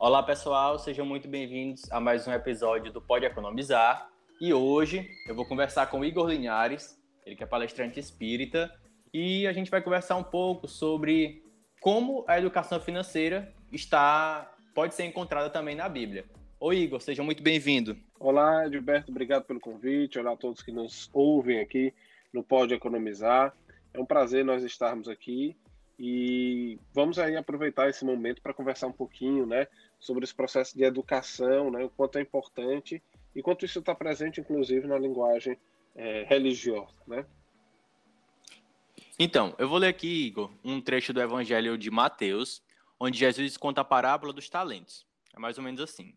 Olá pessoal, sejam muito bem-vindos a mais um episódio do Pode Economizar. E hoje eu vou conversar com o Igor Linhares, ele que é palestrante espírita, e a gente vai conversar um pouco sobre como a educação financeira está pode ser encontrada também na Bíblia. Oi Igor, seja muito bem-vindo. Olá, Gilberto, obrigado pelo convite. Olá a todos que nos ouvem aqui no Pode Economizar. É um prazer nós estarmos aqui e vamos aí aproveitar esse momento para conversar um pouquinho, né, sobre esse processo de educação, né, o quanto é importante e quanto isso está presente, inclusive, na linguagem é, religiosa, né? Então, eu vou ler aqui, Igor, um trecho do Evangelho de Mateus, onde Jesus conta a parábola dos talentos. É mais ou menos assim.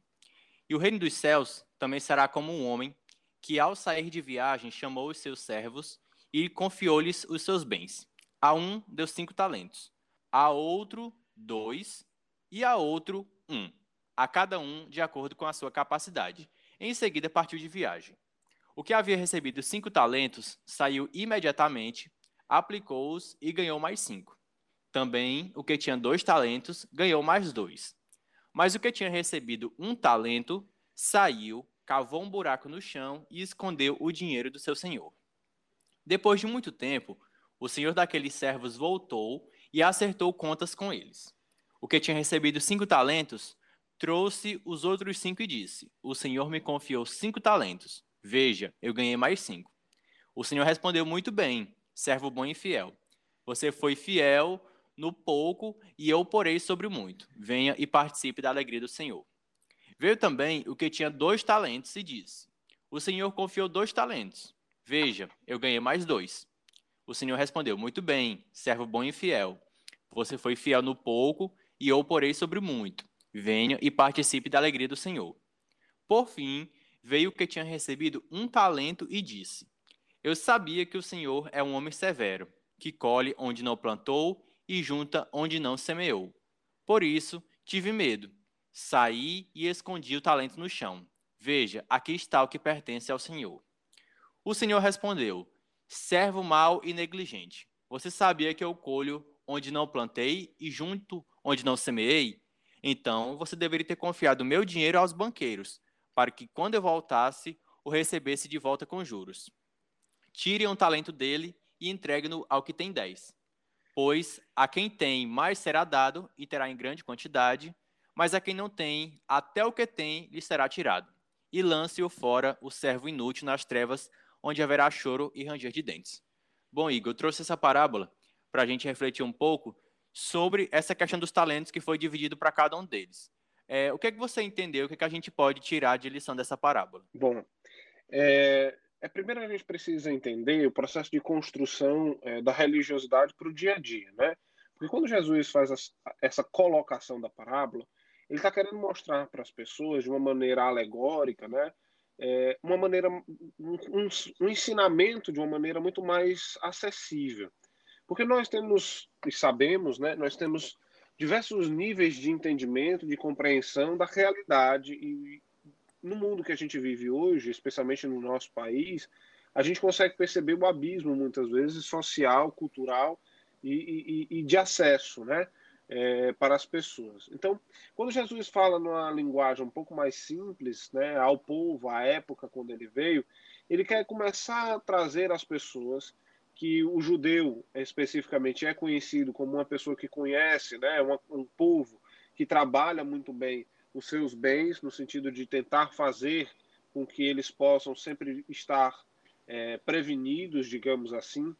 E o reino dos céus também será como um homem que, ao sair de viagem, chamou os seus servos e confiou-lhes os seus bens. A um deu cinco talentos, a outro dois e a outro um, a cada um de acordo com a sua capacidade. Em seguida partiu de viagem. O que havia recebido cinco talentos saiu imediatamente, aplicou-os e ganhou mais cinco. Também o que tinha dois talentos ganhou mais dois. Mas o que tinha recebido um talento saiu, cavou um buraco no chão e escondeu o dinheiro do seu senhor. Depois de muito tempo, o senhor daqueles servos voltou e acertou contas com eles. O que tinha recebido cinco talentos trouxe os outros cinco e disse: O senhor me confiou cinco talentos. Veja, eu ganhei mais cinco. O senhor respondeu muito bem, servo bom e fiel. Você foi fiel no pouco e eu porei sobre o muito. Venha e participe da alegria do Senhor. Veio também o que tinha dois talentos e disse: O senhor confiou dois talentos. Veja, eu ganhei mais dois. O Senhor respondeu: Muito bem, servo bom e fiel. Você foi fiel no pouco e eu porei sobre muito. Venha e participe da alegria do Senhor. Por fim, veio o que tinha recebido um talento e disse: Eu sabia que o Senhor é um homem severo, que colhe onde não plantou e junta onde não semeou. Por isso, tive medo. Saí e escondi o talento no chão. Veja, aqui está o que pertence ao Senhor. O Senhor respondeu: servo mau e negligente. Você sabia que eu colho onde não plantei e junto onde não semeei? Então você deveria ter confiado meu dinheiro aos banqueiros, para que quando eu voltasse, o recebesse de volta com juros. Tire um talento dele e entregue-no ao que tem dez. Pois a quem tem mais será dado e terá em grande quantidade, mas a quem não tem, até o que tem lhe será tirado. E lance-o fora, o servo inútil, nas trevas, onde haverá choro e ranger de dentes. Bom, Igor, eu trouxe essa parábola para a gente refletir um pouco sobre essa questão dos talentos que foi dividido para cada um deles. É, o que é que você entendeu? O que, é que a gente pode tirar de lição dessa parábola? Bom, é, é primeiro a gente precisa entender o processo de construção é, da religiosidade para o dia a dia, né? Porque quando Jesus faz as, essa colocação da parábola, ele está querendo mostrar para as pessoas de uma maneira alegórica, né? é, uma maneira, um, um, ensinamento de uma maneira muito mais acessível. Porque nós temos, e sabemos, né, nós temos diversos níveis de entendimento, de compreensão da realidade e no mundo que a gente vive hoje, especialmente no nosso país, a gente consegue perceber o abismo muitas vezes social, cultural e, e, e de acesso, né? é, para as pessoas. Então, quando Jesus fala numa linguagem um pouco mais simples, né, ao povo, à época quando ele veio, ele quer começar a trazer às pessoas que o judeu especificamente é conhecido como uma pessoa que conhece, né, uma, um povo que trabalha muito bem os seus bens, no sentido de tentar fazer com que eles possam sempre estar é, prevenidos, digamos assim,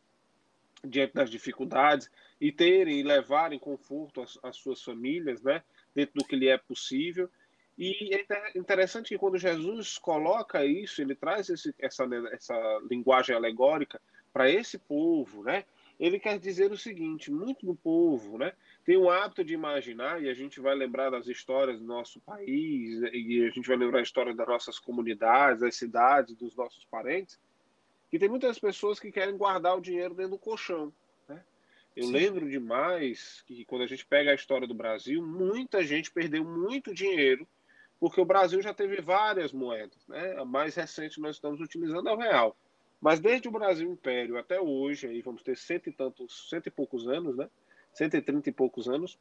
diante das dificuldades e terem e levarem conforto às, às, suas famílias, né, dentro do que lhe é possível. E é interessante que quando Jesus coloca isso, ele traz esse, essa, essa linguagem alegórica para esse povo, né? Ele quer dizer o seguinte: muito do povo, né, tem o hábito de imaginar, e a gente vai lembrar das histórias do nosso país, e a gente vai lembrar a história das nossas comunidades, das cidades, dos nossos parentes, que tem muitas pessoas que querem guardar o dinheiro dentro do colchão. Né? Eu Sim. lembro demais que quando a gente pega a história do Brasil, muita gente perdeu muito dinheiro porque o Brasil já teve várias moedas. Né? A mais recente nós estamos utilizando é o real. Mas desde o Brasil Império até hoje, aí vamos ter cento e tantos, cento e poucos anos, né? Cento e trinta poucos anos,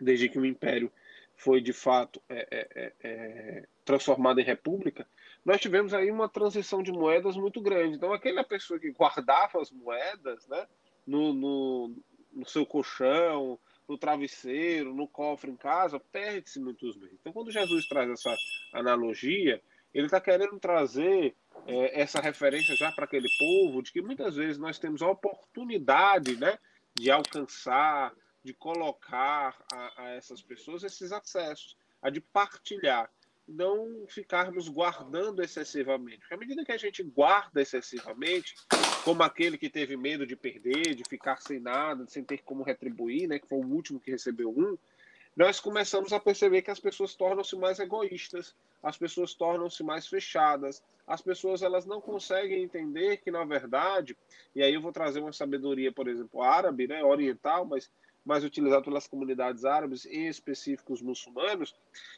desde que o Império foi de fato é, é, é, é, transformada em república, nós tivemos aí uma transição de moedas muito grande. Então, aquela pessoa que guardava as moedas né, no, no, no seu colchão, no travesseiro, no cofre em casa, perde-se muitos bens. Então, quando Jesus traz essa analogia, ele está querendo trazer é, essa referência já para aquele povo de que muitas vezes nós temos a oportunidade né, de alcançar, de colocar a, a essas pessoas esses acessos, a de partilhar não ficarmos guardando excessivamente. Porque à medida que a gente guarda excessivamente, como aquele que teve medo de perder, de ficar sem nada, sem ter como retribuir, né, que foi o último que recebeu um, nós começamos a perceber que as pessoas tornam-se mais egoístas, as pessoas tornam-se mais fechadas, as pessoas elas não conseguem entender que na verdade, e aí eu vou trazer uma sabedoria, por exemplo, árabe, né, oriental, mas mais utilizado pelas comunidades árabes, em específico os muçulmanos,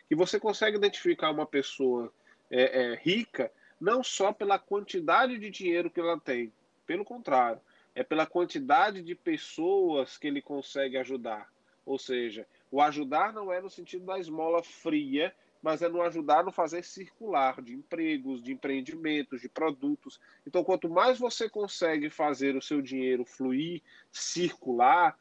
que você consegue identificar uma pessoa é, é, rica não só pela quantidade de dinheiro que ela tem, pelo contrário, é pela quantidade de pessoas que ele consegue ajudar. Ou seja, o ajudar não é no sentido da esmola fria, mas é no ajudar no fazer circular de empregos, de empreendimentos, de produtos. Então, quanto mais você consegue fazer o seu dinheiro fluir, circular,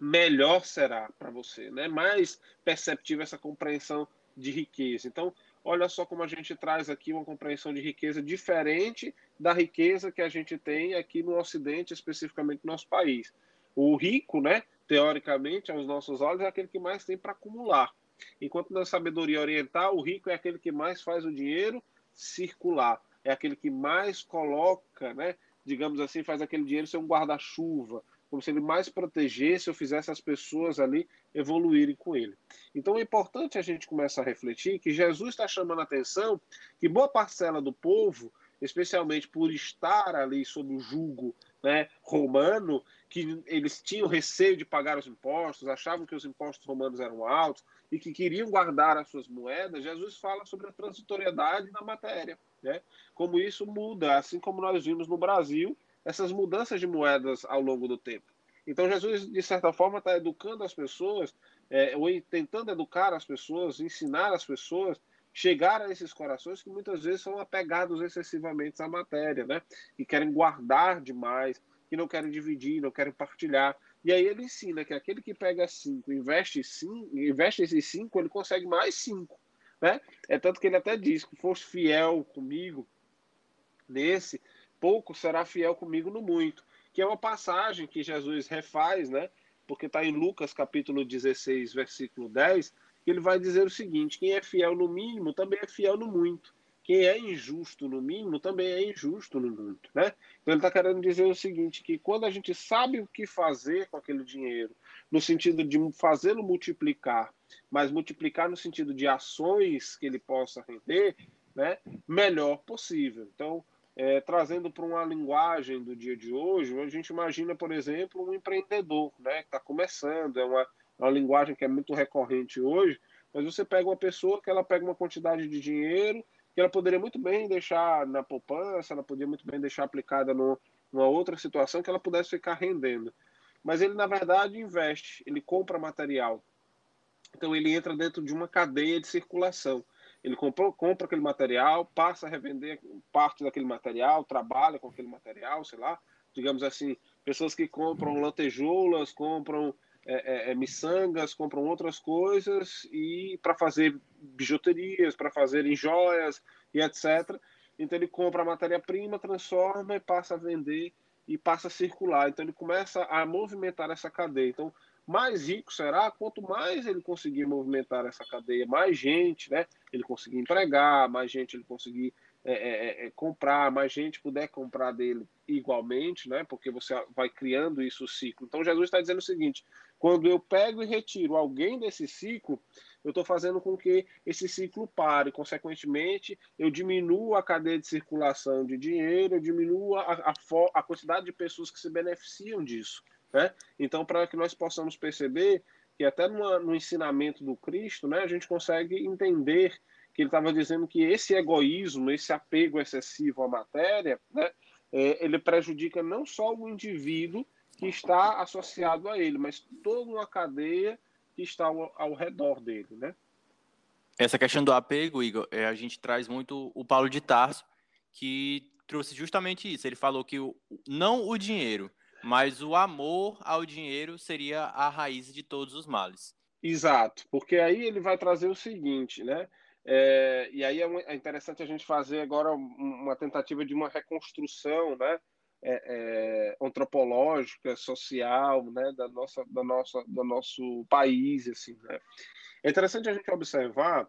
melhor será para você, né? Mais perceptível essa compreensão de riqueza. Então, olha só como a gente traz aqui uma compreensão de riqueza diferente da riqueza que a gente tem aqui no Ocidente, especificamente no nosso país. O rico, né, teoricamente, aos nossos olhos, é aquele que mais tem para acumular. Enquanto na sabedoria oriental, o rico é aquele que mais faz o dinheiro circular, é aquele que mais coloca, né, digamos assim, faz aquele dinheiro ser um guarda-chuva, como se ele mais protegesse ou fizesse as pessoas ali evoluírem com ele. Então é importante a gente começar a refletir que Jesus está chamando a atenção que boa parcela do povo, especialmente por estar ali sob o jugo né, romano, que eles tinham receio de pagar os impostos, achavam que os impostos romanos eram altos e que queriam guardar as suas moedas, Jesus fala sobre a transitoriedade da matéria. Né? Como isso muda, assim como nós vimos no Brasil, essas mudanças de moedas ao longo do tempo. Então, Jesus, de certa forma, está educando as pessoas, é, ou tentando educar as pessoas, ensinar as pessoas, chegar a esses corações que muitas vezes são apegados excessivamente à matéria, né? E querem guardar demais, que não querem dividir, não querem partilhar. E aí ele ensina que aquele que pega cinco, investe cinco, investe esses cinco, ele consegue mais cinco, né? É tanto que ele até diz que fosse fiel comigo nesse, pouco será fiel comigo no muito. Que é uma passagem que Jesus refaz, né? Porque está em Lucas capítulo 16, versículo 10, que ele vai dizer o seguinte: quem é fiel no mínimo também é fiel no muito. Quem é injusto no mínimo também é injusto no muito, né? Então ele está querendo dizer o seguinte: que quando a gente sabe o que fazer com aquele dinheiro, no sentido de fazê-lo multiplicar, mas multiplicar no sentido de ações que ele possa render, né? Melhor possível. Então é, trazendo para uma linguagem do dia de hoje, a gente imagina, por exemplo, um empreendedor, né, que está começando, é uma, uma linguagem que é muito recorrente hoje, mas você pega uma pessoa que ela pega uma quantidade de dinheiro que ela poderia muito bem deixar na poupança, ela poderia muito bem deixar aplicada no, numa outra situação que ela pudesse ficar rendendo. Mas ele, na verdade, investe, ele compra material. Então, ele entra dentro de uma cadeia de circulação. Ele comprou, compra aquele material, passa a revender parte daquele material, trabalha com aquele material, sei lá, digamos assim, pessoas que compram lantejoulas, compram é, é, é miçangas, compram outras coisas e para fazer bijuterias, para fazerem joias e etc. Então ele compra a matéria-prima, transforma e passa a vender e passa a circular. Então ele começa a movimentar essa cadeia. Então mais rico será quanto mais ele conseguir movimentar essa cadeia, mais gente, né? Ele conseguir empregar, mais gente ele conseguir é, é, é, é, comprar, mais gente puder comprar dele igualmente, né? Porque você vai criando isso o ciclo. Então Jesus está dizendo o seguinte: quando eu pego e retiro alguém desse ciclo, eu estou fazendo com que esse ciclo pare. Consequentemente, eu diminuo a cadeia de circulação de dinheiro, eu diminuo a, a, a quantidade de pessoas que se beneficiam disso. Né? Então, para que nós possamos perceber que até numa, no ensinamento do Cristo, né, a gente consegue entender que ele estava dizendo que esse egoísmo, esse apego excessivo à matéria, né, é, ele prejudica não só o indivíduo que está associado a ele, mas toda uma cadeia que está ao, ao redor dele, né? Essa questão do apego, Igor, é, a gente traz muito o Paulo de Tarso, que trouxe justamente isso. Ele falou que o, não o dinheiro, mas o amor ao dinheiro seria a raiz de todos os males. Exato, porque aí ele vai trazer o seguinte, né? É, e aí é, é, interessante a gente fazer agora uma tentativa de uma reconstrução, né? É, é, antropológica, social, né? Da nossa, da nossa, do nosso país, assim, né? É interessante a gente observar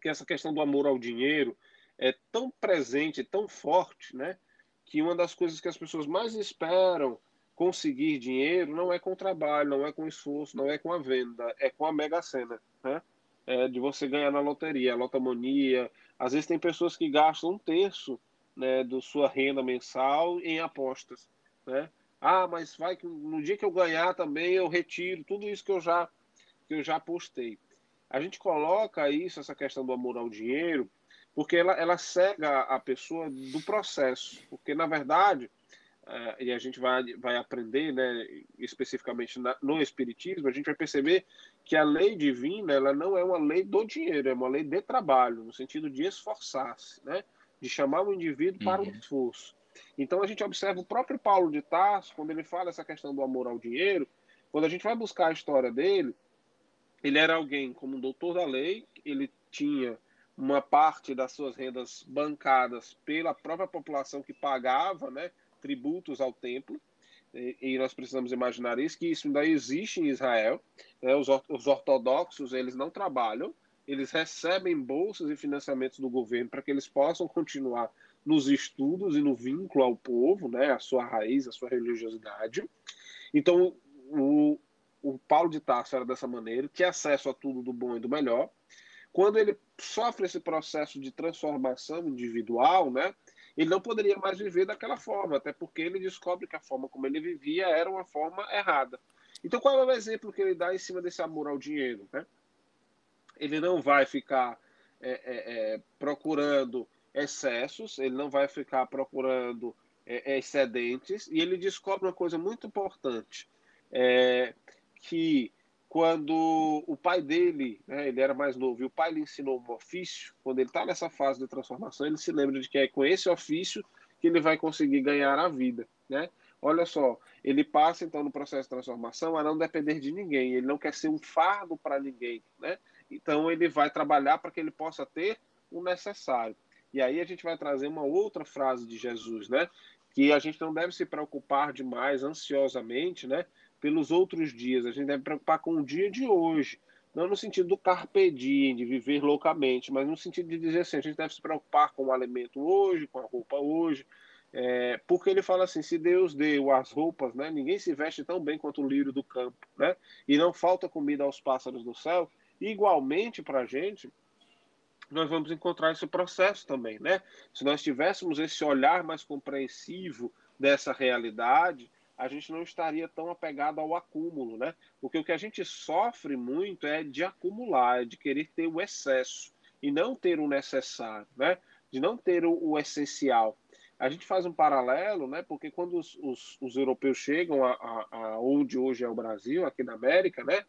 que essa questão do amor ao dinheiro é tão presente, tão forte, né? Que uma das coisas que as pessoas mais esperam conseguir dinheiro não é com trabalho, não é com esforço, não é com a venda, é com a mega sena, né? É de você ganhar na loteria, a lotomonia. Às vezes tem pessoas que gastam um terço né, da sua renda mensal em apostas, né? Ah, mas vai que no dia que eu ganhar também eu retiro tudo isso que eu já que eu já postei. A gente coloca isso, essa questão do amor ao dinheiro, porque ela, ela cega a pessoa do processo. Porque, na verdade, uh, e a gente vai, vai aprender, né, especificamente na, no Espiritismo, a gente vai perceber que a lei divina ela não é uma lei do dinheiro, é uma lei de trabalho, no sentido de esforçar-se, né, de chamar o indivíduo para uhum. o esforço. Então, a gente observa o próprio Paulo de Tarso, quando ele fala essa questão do amor ao dinheiro, quando a gente vai buscar a história dele, ele era alguém como um doutor da lei, ele tinha uma parte das suas rendas bancadas pela própria população que pagava né, tributos ao templo, e, e nós precisamos imaginar isso, que isso ainda existe em Israel. Né, os, os ortodoxos eles não trabalham, eles recebem bolsas e financiamentos do governo para que eles possam continuar nos estudos e no vínculo ao povo, né, a sua raiz, a sua religiosidade. Então, o, o Paulo de Tarso era dessa maneira, tinha acesso a tudo do bom e do melhor. Quando ele sofre esse processo de transformação individual, né, ele não poderia mais viver daquela forma, até porque ele descobre que a forma como ele vivia era uma forma errada. Então, qual é o exemplo que ele dá em cima desse amor ao dinheiro? Né? Ele não vai ficar é, é, é, procurando excessos, ele não vai ficar procurando é, excedentes, e ele descobre uma coisa muito importante. É, que quando o pai dele, né, ele era mais novo, e o pai lhe ensinou um ofício, quando ele está nessa fase de transformação, ele se lembra de que é com esse ofício que ele vai conseguir ganhar a vida, né? Olha só, ele passa então no processo de transformação a não depender de ninguém, ele não quer ser um fardo para ninguém, né? Então ele vai trabalhar para que ele possa ter o necessário. E aí a gente vai trazer uma outra frase de Jesus, né? Que a gente não deve se preocupar demais, ansiosamente, né? pelos outros dias, a gente deve preocupar com o dia de hoje. Não no sentido do carpe diem, de viver loucamente, mas no sentido de dizer assim, a gente deve se preocupar com o alimento hoje, com a roupa hoje, é, porque ele fala assim, se Deus deu as roupas, né, ninguém se veste tão bem quanto o lírio do campo, né, e não falta comida aos pássaros do céu, igualmente para a gente, nós vamos encontrar esse processo também, né? Se nós tivéssemos esse olhar mais compreensivo dessa realidade, a gente não estaria tão apegado ao acúmulo, né? Porque o que a gente sofre muito é de acumular, é de querer ter o excesso e não ter o necessário, né? De não ter o, o essencial. A gente faz um paralelo, né? Porque quando os, os, os europeus chegam a, a, a, onde hoje é o Brasil, aqui na América, né?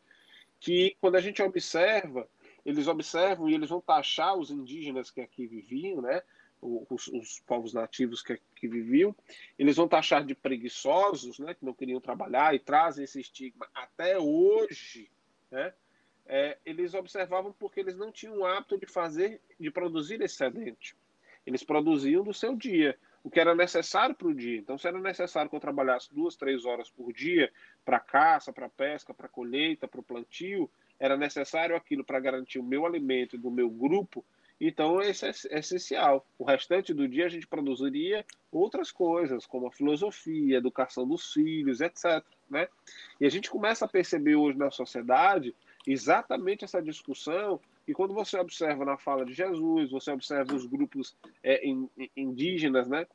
Que quando a gente observa, eles observam e eles vão taxar os indígenas que aqui viviam, né? os, os, povos nativos que, que viviam, eles vão taxar de preguiçosos, né, que não queriam trabalhar e trazem esse estigma até hoje, né, é, eles observavam porque eles não tinham o hábito de fazer, de produzir excedente. Eles produziam do seu dia, o que era necessário para o dia. Então, se era necessário que eu trabalhasse duas, três horas por dia para caça, para pesca, para colheita, para o plantio, era necessário aquilo para garantir o meu alimento e do meu grupo, então, isso é, é essencial. O restante do dia a gente produziria outras coisas, como a filosofia, a educação dos filhos, etc. Né? E a gente começa a perceber hoje na sociedade exatamente essa discussão e quando você observa na fala de Jesus, você observa os grupos é, indígenas, né,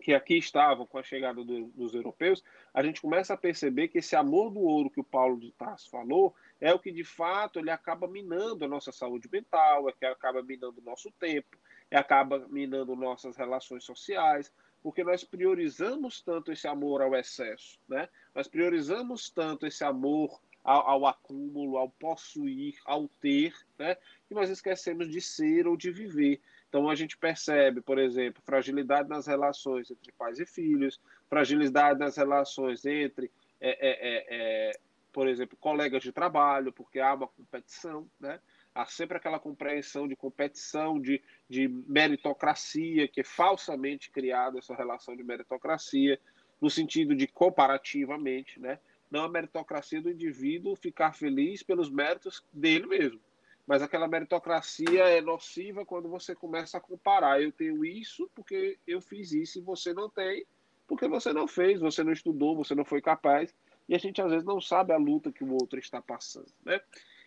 que aqui estavam com a chegada do, dos europeus, a gente começa a perceber que esse amor do ouro que o Paulo de Tarso falou é o que de fato ele acaba minando a nossa saúde mental, é que acaba minando o nosso tempo, é acaba minando nossas relações sociais, porque nós priorizamos tanto esse amor ao excesso, né? Nós priorizamos tanto esse amor ao, ao, acúmulo, ao possuir, ao ter, né? E nós esquecemos de ser ou de viver. Então a gente percebe, por exemplo, fragilidade nas relações entre pais e filhos, fragilidade nas relações entre, é, é, é, é por exemplo, colegas de trabalho, porque há uma competição, né? Há sempre aquela compreensão de competição, de, de meritocracia, que é falsamente criada essa relação de meritocracia, no sentido de comparativamente, né? Não a meritocracia do indivíduo ficar feliz pelos méritos dele mesmo. Mas aquela meritocracia é nociva quando você começa a comparar. Eu tenho isso porque eu fiz isso e você não tem, porque você não fez, você não estudou, você não foi capaz. E a gente às vezes não sabe a luta que o outro está passando. Né?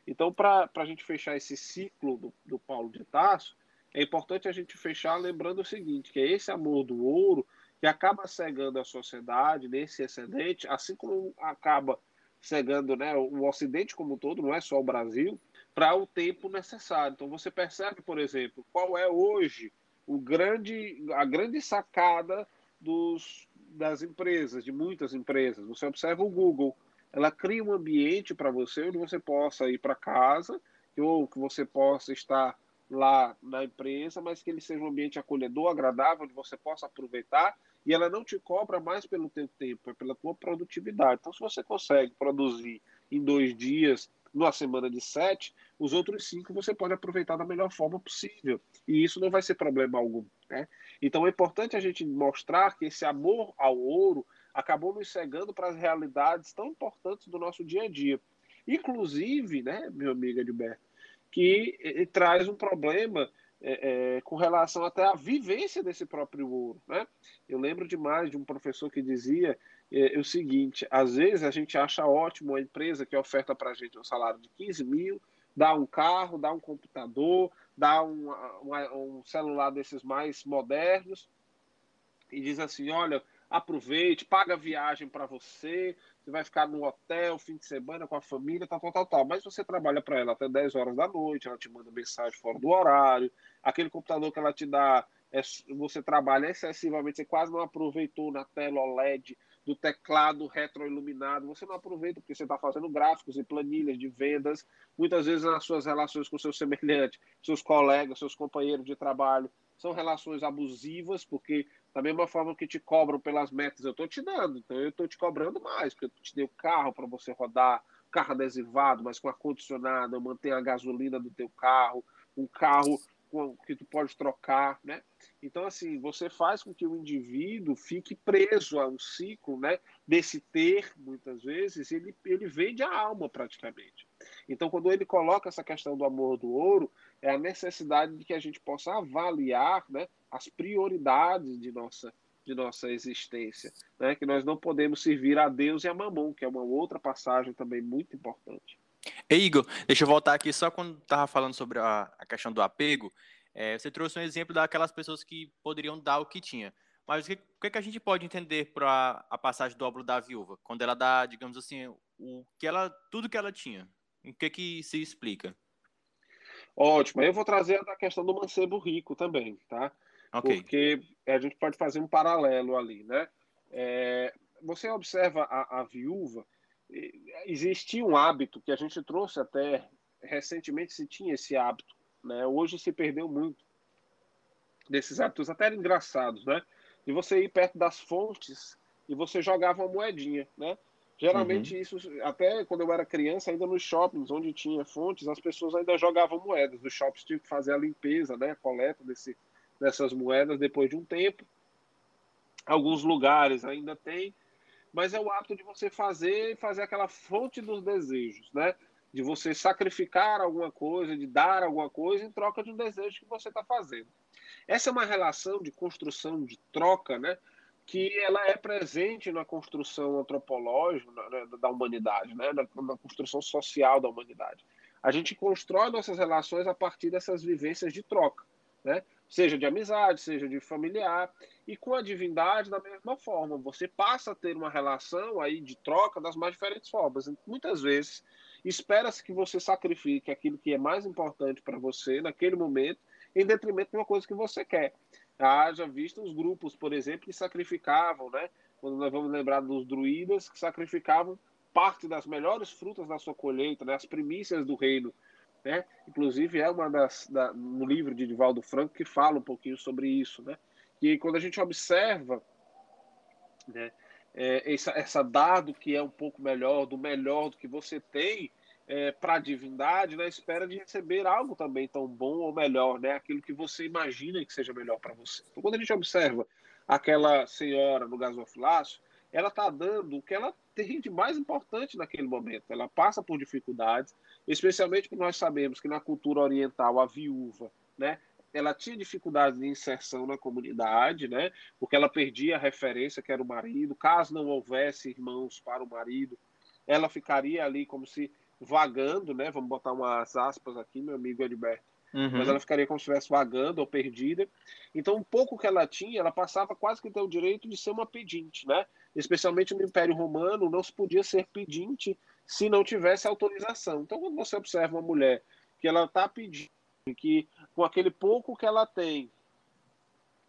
Então, para a gente fechar esse ciclo do, do Paulo de Tarso, é importante a gente fechar lembrando o seguinte, que é esse amor do ouro que acaba cegando a sociedade nesse excedente, assim como acaba cegando né, o Ocidente como um todo, não é só o Brasil, para o tempo necessário. Então você percebe, por exemplo, qual é hoje o grande, a grande sacada dos, das empresas, de muitas empresas. Você observa o Google ela cria um ambiente para você onde você possa ir para casa ou que você possa estar lá na empresa, mas que ele seja um ambiente acolhedor, agradável, onde você possa aproveitar e ela não te cobra mais pelo teu tempo, é pela tua produtividade. Então, se você consegue produzir em dois dias, numa semana de sete, os outros cinco você pode aproveitar da melhor forma possível. E isso não vai ser problema algum. Né? Então, é importante a gente mostrar que esse amor ao ouro acabou nos cegando para as realidades tão importantes do nosso dia a dia. Inclusive, né, meu amigo Edilberto, que eh, traz um problema é, é, com relação até à vivência desse próprio ouro. Né? Eu lembro demais de um professor que dizia é, o seguinte: às vezes a gente acha ótimo a empresa que oferta para a gente um salário de 15 mil, dá um carro, dá um computador, dá um, um celular desses mais modernos, e diz assim: olha, aproveite, paga a viagem para você, você vai ficar no hotel, fim de semana com a família, tal, tal, tal, tal. Mas você trabalha para ela até 10 horas da noite, ela te manda mensagem fora do horário, aquele computador que ela te dá, é, você trabalha excessivamente, você quase não aproveitou na tela OLED do teclado retroiluminado, você não aproveita porque você está fazendo gráficos e planilhas de vendas, muitas vezes nas suas relações com seus semelhantes, seus colegas, seus companheiros de trabalho, são relações abusivas, porque da mesma forma que te cobram pelas metas, eu estou te dando, então eu estou te cobrando mais, porque eu te dei o carro para você rodar, carro adesivado, mas com ar-condicionado, eu mantenho a gasolina do teu carro, um carro que tu pode trocar, né? Então, assim, você faz com que o indivíduo fique preso a um ciclo, né? Desse ter, muitas vezes, ele, ele vende a alma praticamente. Então, quando ele coloca essa questão do amor do ouro, é a necessidade de que a gente possa avaliar, né? as prioridades de nossa, de nossa existência, né? que nós não podemos servir a Deus e a Mamon, que é uma outra passagem também muito importante. Ei, Igor, deixa eu voltar aqui só quando estava falando sobre a, a, questão do apego. É, você trouxe um exemplo daquelas pessoas que poderiam dar o que tinha. Mas o que, o que a gente pode entender para a passagem do óbolo da viúva? Quando ela dá, digamos assim, o que ela, tudo que ela tinha. O que que se explica? Ótimo. Eu vou trazer a questão do mancebo rico também, tá? Okay. Porque a gente pode fazer um paralelo ali, né? É, você observa a, a viúva, existia um hábito que a gente trouxe até recentemente se tinha esse hábito, né? Hoje se perdeu muito desses hábitos até engraçados, né? De você ir perto das fontes e você jogava uma moedinha, né? Geralmente uhum. isso, até quando eu era criança, ainda nos shoppings onde tinha fontes, as pessoas ainda jogavam moedas. Os shoppings tinham que fazer a limpeza, né? A coleta desse, dessas moedas depois de um tempo. Alguns lugares ainda tem, mas é o hábito de você fazer fazer aquela fonte dos desejos, né? De você sacrificar alguma coisa, de dar alguma coisa em troca de um desejo que você está fazendo. Essa é uma relação de construção, de troca, né? Que ela é presente na construção antropológica né, da humanidade, né? Na, na construção social da humanidade. A gente constrói nossas relações a partir dessas vivências de troca, né? seja de amizade, seja de familiar, e com a divindade da mesma forma. Você passa a ter uma relação aí de troca das mais diferentes formas. Muitas vezes espera-se que você sacrifique aquilo que é mais importante para você naquele momento, em detrimento de uma coisa que você quer. Haja visto os grupos, por exemplo, que sacrificavam, né? Quando nós vamos lembrar dos druidas que sacrificavam parte das melhores frutas da sua colheita, né, as primícias do reino. Né? Inclusive, é uma das. Da, no livro de Divaldo Franco que fala um pouquinho sobre isso. Né? E quando a gente observa né, é, essa, essa dado que é um pouco melhor, do melhor do que você tem, é, para a divindade na espera de receber algo também tão bom ou melhor, né? Aquilo que você imagina que seja melhor para você. Então, quando a gente observa aquela senhora no gasofilácio, ela está dando o que ela tem de mais importante naquele momento. Ela passa por dificuldades, especialmente porque nós sabemos que na cultura oriental a viúva, né, ela tinha dificuldades de inserção na comunidade, né, porque ela perdia a referência que era o marido. Caso não houvesse irmãos para o marido, ela ficaria ali como se vagando, né? Vamos botar umas aspas aqui, meu amigo Edberto. Uhum. Mas ela ficaria como se estivesse vagando ou perdida. Então, um pouco que ela tinha, ela passava quase que ter o direito de ser uma pedinte, né? Especialmente no Império Romano, não se podia ser pedinte se não tivesse autorização. Então, quando você observa uma mulher que ela está pedindo, que com aquele pouco que ela tem,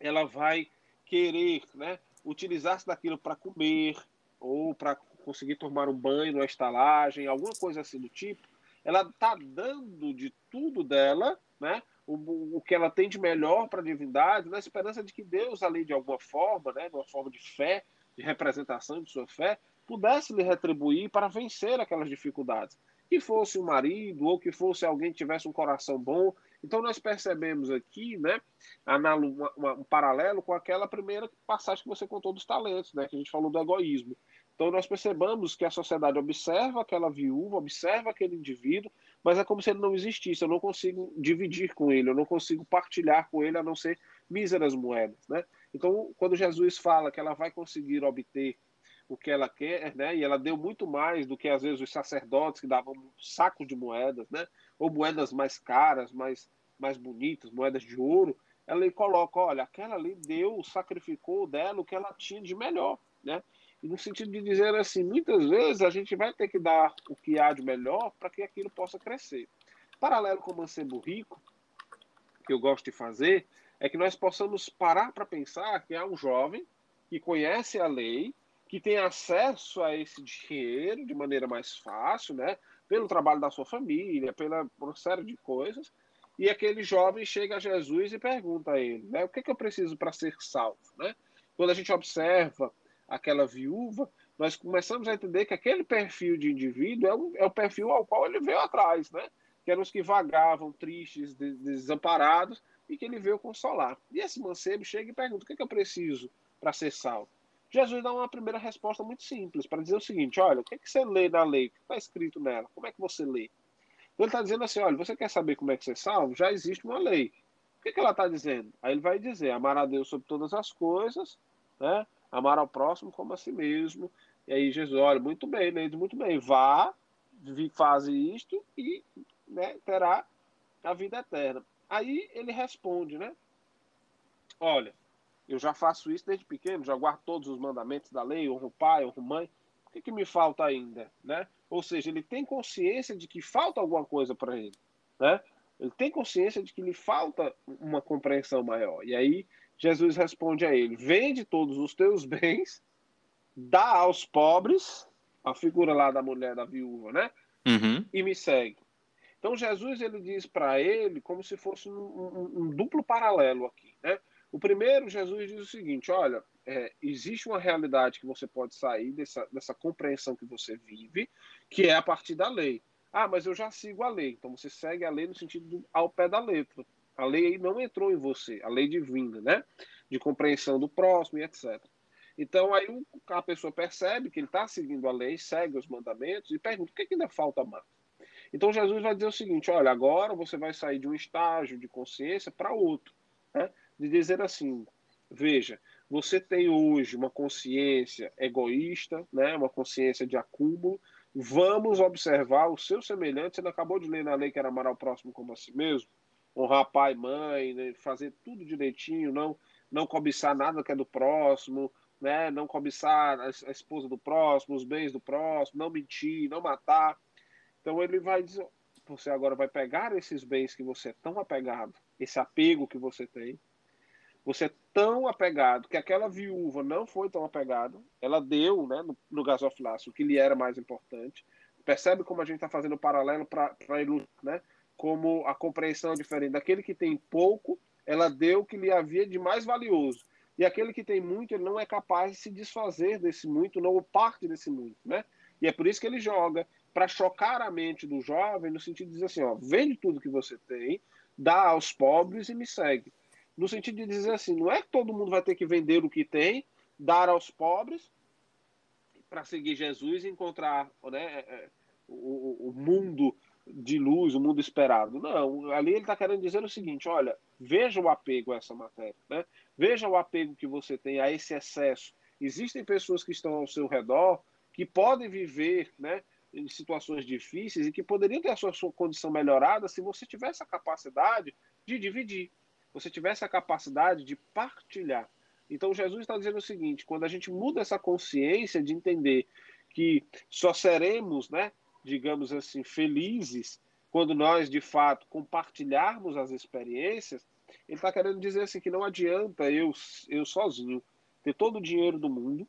ela vai querer, né? Utilizar-se daquilo para comer ou para conseguir tomar um banho numa estalagem, alguma coisa assim do tipo, ela está dando de tudo dela, né? O, o que ela tem de melhor para a divindade, na esperança de que Deus, ali de alguma forma, né, de uma forma de fé, de representação de sua fé, pudesse lhe retribuir para vencer aquelas dificuldades. Que fosse um marido ou que fosse alguém que tivesse um coração bom. Então nós percebemos aqui, né, um paralelo com aquela primeira passagem que você contou dos talentos, né, que a gente falou do egoísmo. Então nós percebamos que a sociedade observa aquela viúva, observa aquele indivíduo, mas é como se ele não existisse. Eu não consigo dividir com ele, eu não consigo partilhar com ele a não ser míseras moedas, né? Então quando Jesus fala que ela vai conseguir obter o que ela quer, né? E ela deu muito mais do que às vezes os sacerdotes que davam um saco de moedas, né? Ou moedas mais caras, mais mais bonitas, moedas de ouro. Ela coloca, olha, aquela ali deu, sacrificou dela o que ela tinha de melhor, né? No sentido de dizer assim, muitas vezes a gente vai ter que dar o que há de melhor para que aquilo possa crescer. Paralelo com o mancebo rico, que eu gosto de fazer, é que nós possamos parar para pensar que há um jovem que conhece a lei, que tem acesso a esse dinheiro de maneira mais fácil, né? Pelo trabalho da sua família, pela uma série de coisas. E aquele jovem chega a Jesus e pergunta a ele, né? O que, é que eu preciso para ser salvo, né? Quando a gente observa aquela viúva, nós começamos a entender que aquele perfil de indivíduo é, um, é o perfil ao qual ele veio atrás, né? Que eram os que vagavam tristes, desamparados, e que ele veio consolar. E esse mancebo chega e pergunta: o que, é que eu preciso para ser salvo? Jesus dá uma primeira resposta muito simples, para dizer o seguinte: olha, o que, é que você lê na lei? O que está escrito nela? Como é que você lê? Então ele está dizendo assim: olha, você quer saber como é que você é salvo? Já existe uma lei. O que, é que ela está dizendo? Aí ele vai dizer: amar a Deus sobre todas as coisas, né? Amar ao próximo como a si mesmo. E aí Jesus, olha, muito bem, né? muito bem, vá, faz isto e né, terá a vida eterna. Aí ele responde, né? Olha, eu já faço isso desde pequeno, já guardo todos os mandamentos da lei, honro pai, honro mãe. O que, que me falta ainda, né? Ou seja, ele tem consciência de que falta alguma coisa para ele, né? Ele tem consciência de que lhe falta uma compreensão maior. E aí Jesus responde a ele: Vende todos os teus bens, dá aos pobres, a figura lá da mulher da viúva, né? Uhum. E me segue. Então Jesus ele diz para ele como se fosse um, um, um, duplo paralelo aqui, né? O primeiro Jesus diz o seguinte: olha, é, existe uma realidade que você pode sair dessa, dessa compreensão que você vive, que é a partir da lei. Ah, mas eu já sigo a lei. Então você segue a lei no sentido do, ao pé da letra. A lei não entrou em você, a lei divina, né? De compreensão do próximo e etc. Então aí a pessoa percebe que ele está seguindo a lei, segue os mandamentos e pergunta o que, que ainda falta mais. Então Jesus vai dizer o seguinte: olha, agora você vai sair de um estágio de consciência para outro, né? de dizer assim, veja, você tem hoje uma consciência egoísta, né? Uma consciência de acúmulo. Vamos observar o seu semelhante. Você não acabou de ler na lei que era amar ao próximo como a si mesmo honrar pai, mãe, né? fazer tudo direitinho, não não cobiçar nada que é do próximo, né? Não cobiçar a, esposa do próximo, os bens do próximo, não mentir, não matar. Então ele vai dizer, você agora vai pegar esses bens que você é tão apegado, esse apego que você tem, você é tão apegado que aquela viúva não foi tão apegada, ela deu né, no, no gasofilácio o que lhe era mais importante. Percebe como a gente está fazendo paralelo para né? Como a compreensão é diferente. Daquele que tem pouco, ela deu o que lhe havia de mais valioso. E aquele que tem muito, ele não é capaz de se desfazer desse muito, não parte desse muito, né? E é por isso que ele joga para chocar a mente do jovem, no sentido de dizer assim, ó, vende tudo que você tem, dá aos pobres e me segue. No sentido de dizer assim, não é que todo mundo vai ter que vender o que tem, dar aos pobres para seguir Jesus e encontrar né, é, é, o, o mundo de luz, o mundo esperado. Não, ali ele está querendo dizer o seguinte: olha, veja o apego a essa matéria, né? veja o apego que você tem a esse excesso. Existem pessoas que estão ao seu redor que podem viver né, em situações difíceis e que poderiam ter a sua, sua condição melhorada se você tivesse a capacidade de dividir, você tivesse a capacidade de partilhar. Então Jesus está dizendo o seguinte: quando a gente muda essa consciência de entender que só seremos, né, digamos assim, felizes quando nós, de fato, compartilharmos as experiências, ele está querendo dizer assim que não adianta eu, eu sozinho ter todo o dinheiro do mundo,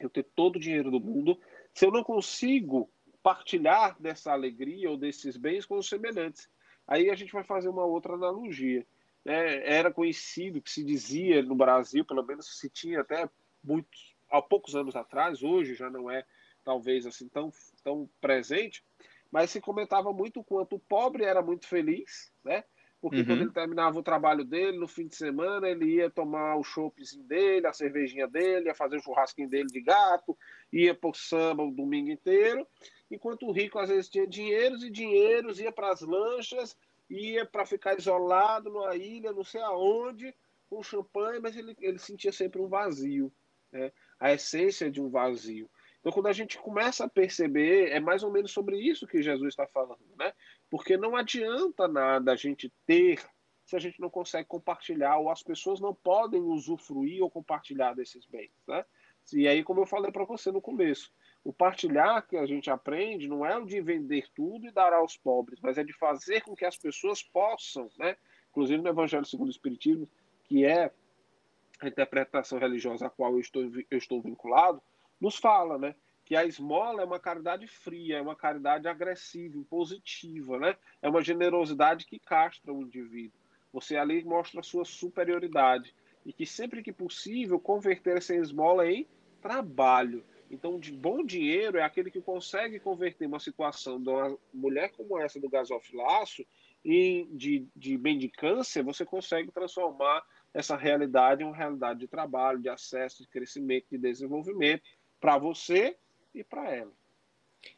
eu ter todo o dinheiro do mundo, se eu não consigo partilhar dessa alegria ou desses bens com os semelhantes. Aí a gente vai fazer uma outra analogia. É, era conhecido que se dizia no Brasil, pelo menos se tinha até muitos, há poucos anos atrás, hoje já não é talvez assim tão, tão presente, mas se comentava muito o quanto o pobre era muito feliz, né? Porque uhum. quando ele terminava o trabalho dele, no fim de semana, ele ia tomar o choppzinho dele, a cervejinha dele, ia fazer o churrasquinho dele de gato, ia pro samba o domingo inteiro, enquanto o rico às vezes tinha dinheiros e dinheiros, ia para as lanchas, ia para ficar isolado numa ilha, não sei aonde, com champanhe, mas ele, ele sentia sempre um vazio, né? a essência de um vazio. Então, quando a gente começa a perceber, é mais ou menos sobre isso que Jesus está falando, né? Porque não adianta nada a gente ter se a gente não consegue compartilhar, ou as pessoas não podem usufruir ou compartilhar desses bens, né? E aí, como eu falei para você no começo, o partilhar que a gente aprende não é o de vender tudo e dar aos pobres, mas é de fazer com que as pessoas possam, né? Inclusive no Evangelho segundo o Espiritismo, que é a interpretação religiosa a qual eu estou, eu estou vinculado, nos fala, né? Que a esmola é uma caridade fria, é uma caridade agressiva, impositiva, né? É uma generosidade que castra o indivíduo. Você ali mostra a sua superioridade e que sempre que possível converter essa esmola em trabalho. Então, de bom dinheiro é aquele que consegue converter uma situação de uma mulher como essa do gasofilaço em de, de mendicância, você consegue transformar essa realidade em uma realidade de trabalho, de acesso, de crescimento, de desenvolvimento para você e para ela.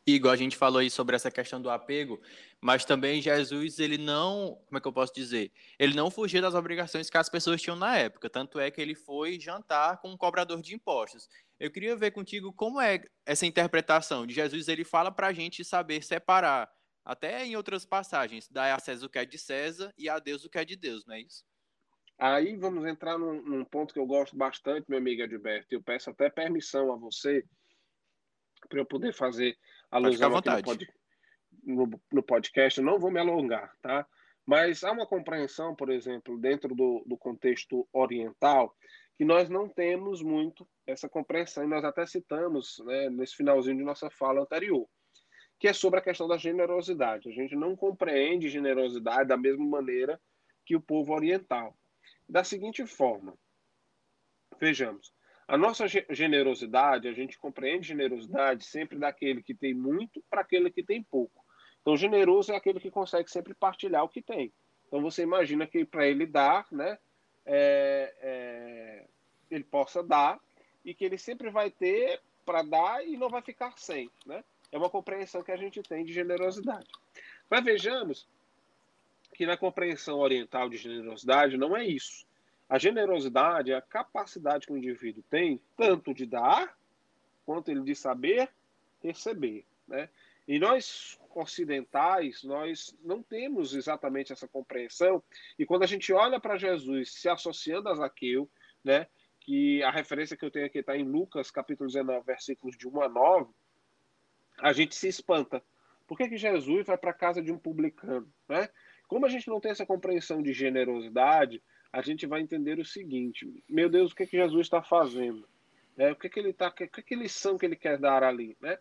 Igual a gente falou aí sobre essa questão do apego, mas também Jesus, ele não, como é que eu posso dizer? Ele não fugia das obrigações que as pessoas tinham na época, tanto é que ele foi jantar com um cobrador de impostos. Eu queria ver contigo como é essa interpretação de Jesus, ele fala para a gente saber separar, até em outras passagens, dar a César o que é de César e a Deus o que é de Deus, não é isso? Aí vamos entrar num, num, ponto que eu gosto bastante, meu amigo Edilberto. Eu peço até permissão a você para eu poder fazer alusão aqui no, pod, no, no, podcast. Eu não vou me alongar, tá? Mas há uma compreensão, por exemplo, dentro do, do contexto oriental, que nós não temos muito essa compreensão, e nós até citamos né, nesse finalzinho de nossa fala anterior, que é sobre a questão da generosidade. A gente não compreende generosidade da mesma maneira que o povo oriental da seguinte forma: vejamos, a nossa generosidade, a gente compreende generosidade sempre daquele que tem muito para aquele que tem pouco. Então, generoso é aquele que consegue sempre partilhar o que tem. Então, você imagina que para ele dar, né, é, é, ele possa dar e que ele sempre vai ter para dar e não vai ficar sem. Né? É uma compreensão que a gente tem de generosidade. Mas vejamos que na compreensão oriental de generosidade não é isso. A generosidade é a capacidade que o indivíduo tem tanto de dar quanto ele de saber receber, né? E nós ocidentais, nós não temos exatamente essa compreensão. E quando a gente olha para Jesus se associando a Zaqueu, né, que a referência que eu tenho aqui está em Lucas, capítulo 19, versículos de 1 a 9, a gente se espanta. Por que, que Jesus vai para a casa de um publicano? Né? Como a gente não tem essa compreensão de generosidade, a gente vai entender o seguinte: meu Deus, o que, é que Jesus está fazendo? É, o que, é que ele está, o que, é que lição que ele quer dar ali, né?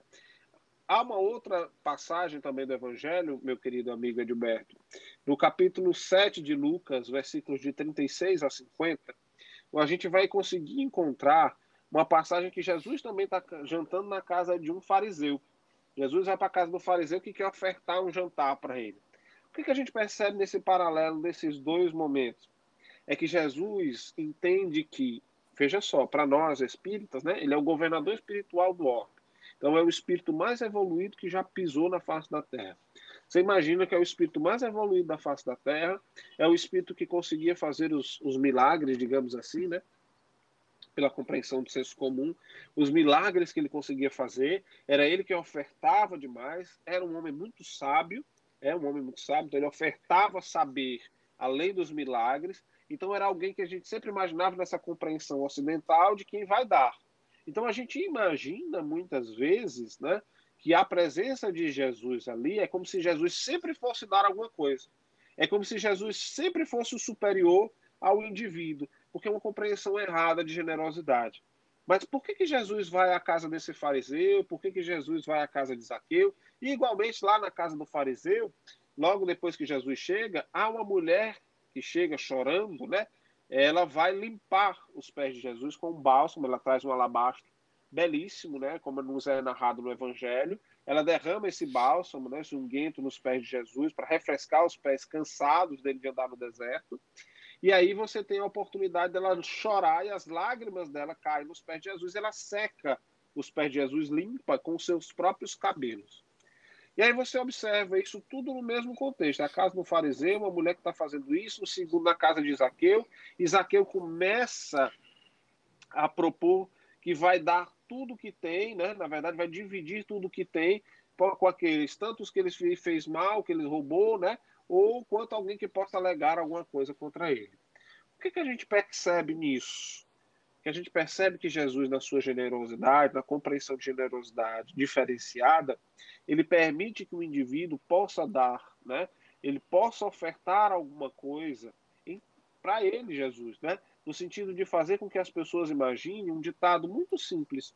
Há uma outra passagem também do Evangelho, meu querido amigo Edilberto, no capítulo 7 de Lucas, versículos de 36 a 50, a gente vai conseguir encontrar uma passagem que Jesus também está jantando na casa de um fariseu. Jesus vai para a casa do fariseu que quer ofertar um jantar para ele. O que, a gente percebe nesse paralelo desses dois momentos? É que Jesus entende que, veja só, para nós espíritas, né, ele é o governador espiritual do orbe. Então é o espírito mais evoluído que já pisou na face da Terra. Você imagina que é o espírito mais evoluído da face da Terra, é o espírito que conseguia fazer os, os milagres, digamos assim, né? Pela compreensão do senso comum, os milagres que ele conseguia fazer, era ele que ofertava demais, era um homem muito sábio, é um homem muito sábio, então ele ofertava saber além dos milagres, então era alguém que a gente sempre imaginava nessa compreensão ocidental de quem vai dar. Então a gente imagina muitas vezes, né, que a presença de Jesus ali é como se Jesus sempre fosse dar alguma coisa. É como se Jesus sempre fosse o superior ao indivíduo, porque é uma compreensão errada de generosidade. Mas por que, que Jesus vai à casa desse fariseu? Por que, que Jesus vai à casa de Zaqueu? E igualmente lá na casa do fariseu, logo depois que Jesus chega, há uma mulher que chega chorando, né? ela vai limpar os pés de Jesus com um bálsamo, ela traz um alabastro belíssimo, né, como nos é narrado no Evangelho. Ela derrama esse bálsamo, né, esse unguento nos pés de Jesus para refrescar os pés cansados dele de andar no deserto. E aí você tem a oportunidade dela chorar e as lágrimas dela caem nos pés de Jesus. Ela seca os pés de Jesus limpa com seus próprios cabelos. E aí você observa isso tudo no mesmo contexto. A casa do fariseu, uma mulher que está fazendo isso, o segundo na casa de Isaqueu. Isaqueu começa a propor que vai dar tudo que tem, né? na verdade, vai dividir tudo que tem com aqueles, tanto os que ele fez mal, que ele roubou, né? Ou quanto alguém que possa alegar alguma coisa contra ele. O que, que a gente percebe nisso? Que a gente percebe que Jesus, na sua generosidade, na compreensão de generosidade diferenciada, ele permite que o indivíduo possa dar, né? ele possa ofertar alguma coisa para ele, Jesus, né? no sentido de fazer com que as pessoas imaginem um ditado muito simples.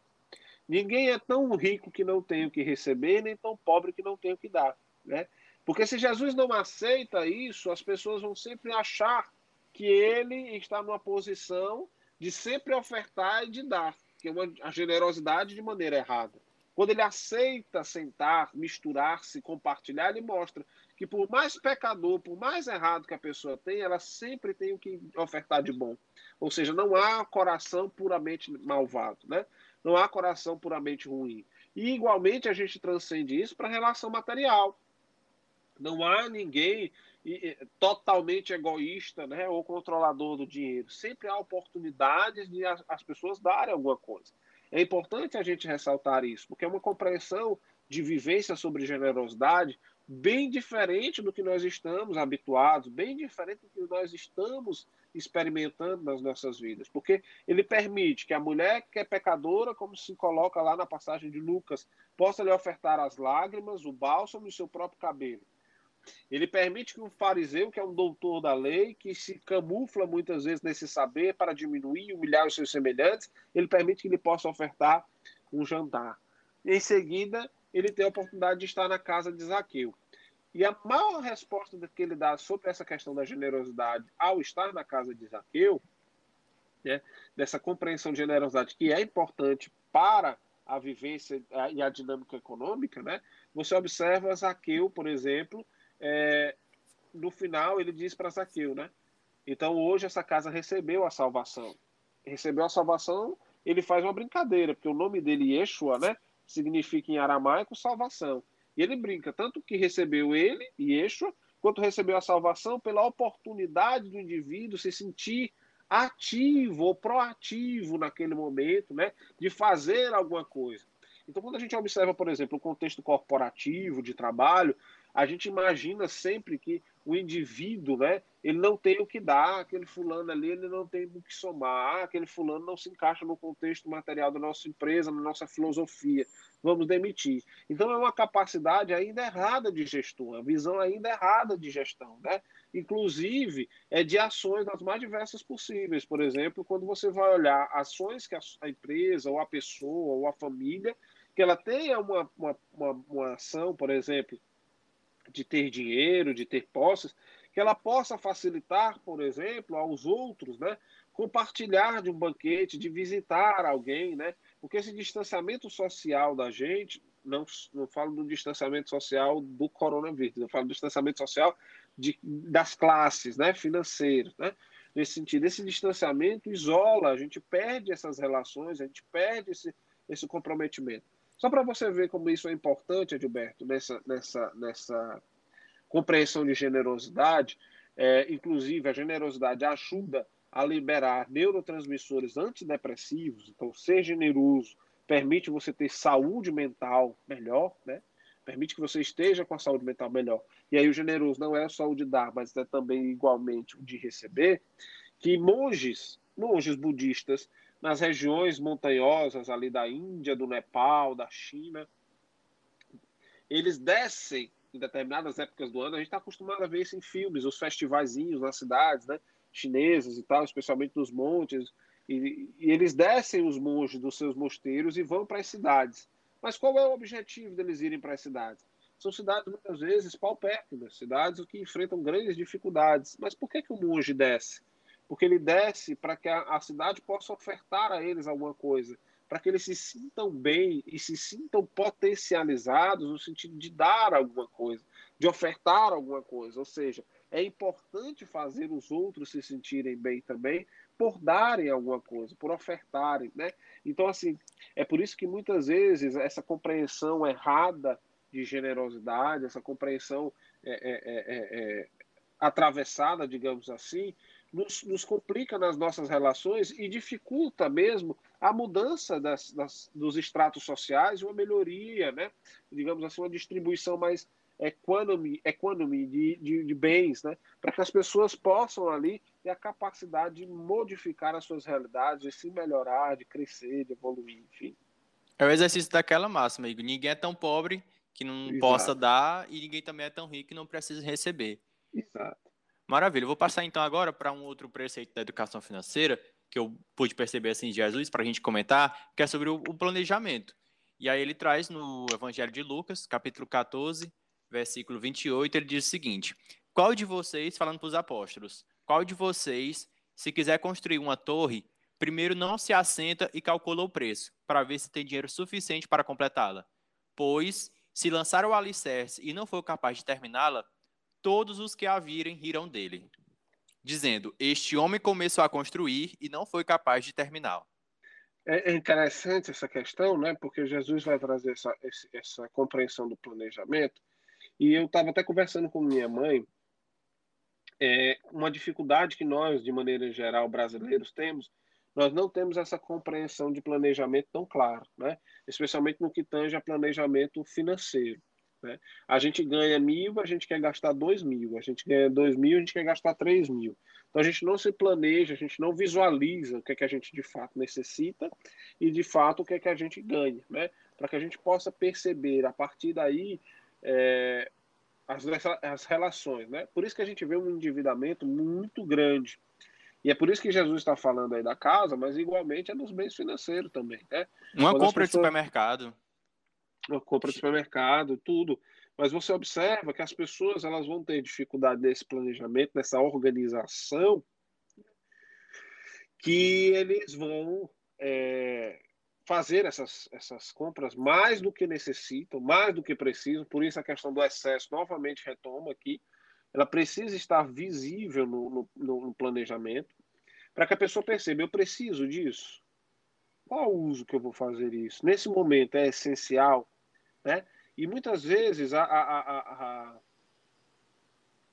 Ninguém é tão rico que não tem o que receber, nem tão pobre que não tem o que dar. Né? Porque se Jesus não aceita isso, as pessoas vão sempre achar que ele está numa posição de sempre ofertar e de dar, que é uma, a generosidade de maneira errada. Quando ele aceita sentar, misturar-se, compartilhar, ele mostra que por mais pecador, por mais errado que a pessoa tenha, ela sempre tem o que ofertar de bom. Ou seja, não há coração puramente malvado, né? Não há coração puramente ruim. E igualmente a gente transcende isso para a relação material. Não há ninguém totalmente egoísta, né, ou controlador do dinheiro. Sempre há oportunidades de as pessoas darem alguma coisa. É importante a gente ressaltar isso, porque é uma compreensão de vivência sobre generosidade bem diferente do que nós estamos habituados, bem diferente do que nós estamos experimentando nas nossas vidas, porque ele permite que a mulher que é pecadora, como se coloca lá na passagem de Lucas, possa lhe ofertar as lágrimas, o bálsamo e o seu próprio cabelo. Ele permite que um fariseu, que é um doutor da lei, que se camufla muitas vezes nesse saber para diminuir e humilhar os seus semelhantes, ele permite que ele possa ofertar um jantar. Em seguida, ele tem a oportunidade de estar na casa de Zaqueu. E a maior resposta que ele dá sobre essa questão da generosidade ao estar na casa de Zaqueu, né, dessa compreensão de generosidade que é importante para a vivência e a dinâmica econômica, né, você observa Zaqueu, por exemplo, é, no final ele diz para Zaqueu, né? Então hoje essa casa recebeu a salvação. Recebeu a salvação, ele faz uma brincadeira, porque o nome dele, Yeshua, né? Significa em aramaico salvação. E ele brinca, tanto que recebeu ele, Yeshua, quanto recebeu a salvação pela oportunidade do indivíduo se sentir ativo ou proativo naquele momento, né? De fazer alguma coisa. Então, quando a gente observa, por exemplo, o contexto corporativo de trabalho, a gente imagina sempre que o indivíduo, né, ele não tem o que dar, aquele fulano ali, ele não tem o que somar, aquele fulano não se encaixa no contexto material da nossa empresa, na nossa filosofia, vamos demitir. Então é uma capacidade ainda errada de gestão, a visão ainda errada de gestão, né? inclusive é de ações das mais diversas possíveis. Por exemplo, quando você vai olhar ações que a empresa, ou a pessoa, ou a família, que ela tenha uma, uma, uma, uma ação, por exemplo, de ter dinheiro, de ter posses, que ela possa facilitar, por exemplo, aos outros, né? Compartilhar de um banquete, de visitar alguém, né? Porque esse distanciamento social da gente, não, não falo do distanciamento social do coronavírus, eu falo do distanciamento social de, das classes, né? Financeiras, né? Nesse sentido, esse distanciamento isola, a gente perde essas relações, a gente perde esse, esse comprometimento. Só para você ver como isso é importante, Edilberto, nessa, nessa, nessa compreensão de generosidade, é, inclusive a generosidade ajuda a liberar neurotransmissores antidepressivos, então ser generoso permite você ter saúde mental melhor, né? Permite que você esteja com a saúde mental melhor. E aí o generoso não é só o de dar, mas é também igualmente o de receber, que monges, monges budistas nas regiões montanhosas ali da Índia, do Nepal, da China, eles descem em determinadas épocas do ano, a gente está acostumado a ver isso em filmes, os festivaizinhos nas cidades, né, chinesas e tal, especialmente nos montes, e, e eles descem os monges dos seus mosteiros e vão para as cidades. Mas qual é o objetivo deles irem para as cidades? São cidades muitas vezes paupérrimas, cidades que enfrentam grandes dificuldades. Mas por que, que o monge desce? Porque ele desce para que a, a cidade possa ofertar a eles alguma coisa para que eles se sintam bem e se sintam potencializados no sentido de dar alguma coisa, de ofertar alguma coisa. Ou seja, é importante fazer os outros se sentirem bem também por darem alguma coisa, por ofertarem, né? Então, assim, é por isso que muitas vezes essa compreensão errada de generosidade, essa compreensão é, é, é, é, é atravessada, digamos assim, nos, nos, complica nas nossas relações e dificulta mesmo a mudança das, das, dos estratos sociais, uma melhoria, né? digamos assim, uma distribuição mais economy, economy de, de, de bens, né? para que as pessoas possam ali ter a capacidade de modificar as suas realidades, de se melhorar, de crescer, de evoluir, enfim. É o exercício daquela máxima, amigo. Ninguém é tão pobre que não Exato. possa dar e ninguém também é tão rico que não precisa receber. Exato. Maravilha. Eu vou passar então agora para um outro preceito da educação financeira, que eu pude perceber assim de Jesus para a gente comentar, que é sobre o, planejamento. E aí ele traz no Evangelho de Lucas, capítulo 14, versículo 28, ele diz o seguinte: Qual de vocês, falando para os apóstolos, qual de vocês, se quiser construir uma torre, primeiro não se assenta e calcula o preço, para ver se tem dinheiro suficiente para completá-la? Pois, se lançar o alicerce e não for capaz de terminá-la, todos os que a virem riram dele dizendo: Este homem começou a construir e não foi capaz de terminar. É, é interessante essa questão, né? Porque Jesus vai trazer essa, essa compreensão do planejamento. E eu estava até conversando com minha mãe. É, uma dificuldade que nós, de maneira geral, brasileiros temos, nós não temos essa compreensão de planejamento tão claro, né? especialmente no que tange a planejamento financeiro. Né? A gente ganha mil, a gente quer gastar dois mil. A gente ganha dois mil, a gente quer gastar três mil. Então a gente não se planeja, a gente não visualiza o que é que a gente de fato necessita e de fato o que é que a gente ganha, né? Para que a gente possa perceber a partir daí é, as, as relações, né? Por isso que a gente vê um endividamento muito grande. E é por isso que Jesus está falando aí da casa, mas igualmente é nos bens financeiros também, né? Uma Quando compra pessoas... de supermercado compra de supermercado, tudo. Mas você observa que as pessoas elas vão ter dificuldade nesse planejamento, nessa organização, que eles vão é, fazer essas, essas compras mais do que necessitam, mais do que precisam. Por isso a questão do excesso novamente retoma aqui. Ela precisa estar visível no, no, no planejamento para que a pessoa perceba: eu preciso disso. Qual o uso que eu vou fazer isso? Nesse momento é essencial né? E muitas vezes a, a, a, a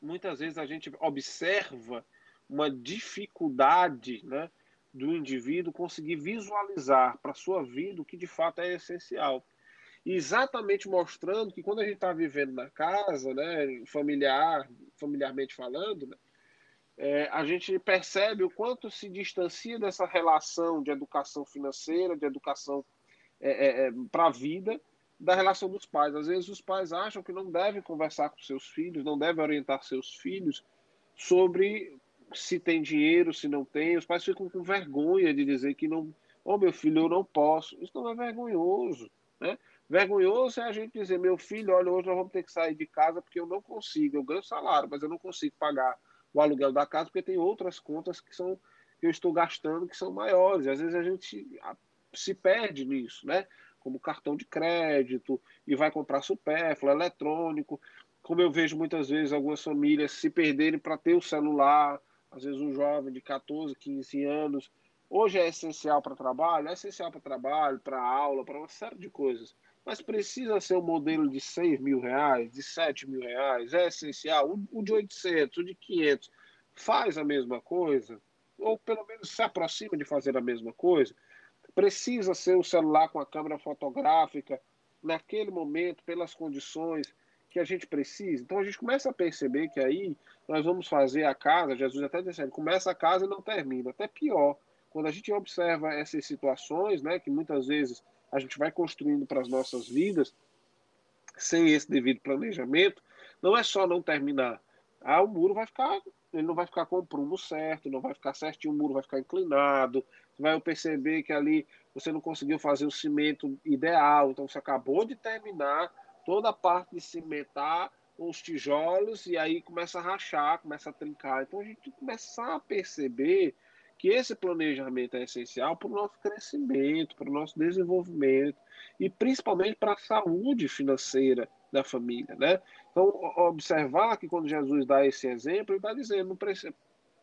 muitas vezes a gente observa uma dificuldade, né, do indivíduo conseguir visualizar para sua vida o que de fato é essencial. exatamente mostrando que quando a gente está vivendo na casa, né, familiar, familiarmente falando, né, é, a gente percebe o quanto se distancia dessa relação de educação financeira, de educação é, é, é para a vida, da relação dos pais. Às vezes os pais acham que não devem conversar com seus filhos, não devem orientar seus filhos sobre se tem dinheiro, se não tem. Os pais ficam com vergonha de dizer que não, oh meu filho, eu não posso. Isso não é vergonhoso, né? Vergonhoso é a gente dizer, meu filho, olha, hoje nós vamos ter que sair de casa porque eu não consigo, eu ganho salário, mas eu não consigo pagar o aluguel da casa porque tem outras contas que são que eu estou gastando que são maiores. Às vezes a gente se perde nisso, né? Como cartão de crédito e vai comprar supérfluo, eletrônico. Como eu vejo muitas vezes algumas famílias se perderem para ter o celular, às vezes um jovem de 14, 15 anos. Hoje é essencial para trabalho, é essencial para trabalho, para aula, para uma série de coisas. Mas precisa ser um modelo de 6 mil reais, de 7 mil reais, é essencial. O de 800, o de 500, faz a mesma coisa? Ou pelo menos se aproxima de fazer a mesma coisa? Precisa ser um celular com a câmera fotográfica naquele momento, pelas condições que a gente precisa. Então a gente começa a perceber que aí nós vamos fazer a casa, Jesus até dizendo, começa a casa e não termina. Até pior, quando a gente observa essas situações, né, que muitas vezes a gente vai construindo para as nossas vidas, sem esse devido planejamento, não é só não terminar. Ah, o muro vai ficar, ele não vai ficar com o prumo certo, não vai ficar certinho, o muro vai ficar inclinado, você vai perceber que ali você não conseguiu fazer o cimento ideal, então você acabou de terminar toda a parte de cimentar os tijolos e aí começa a rachar, começa a trincar. Então a gente começar a perceber que esse planejamento é essencial para o nosso crescimento, para o nosso desenvolvimento e principalmente para a saúde financeira da família, né? Então observar que quando Jesus dá esse exemplo, ele está dizendo,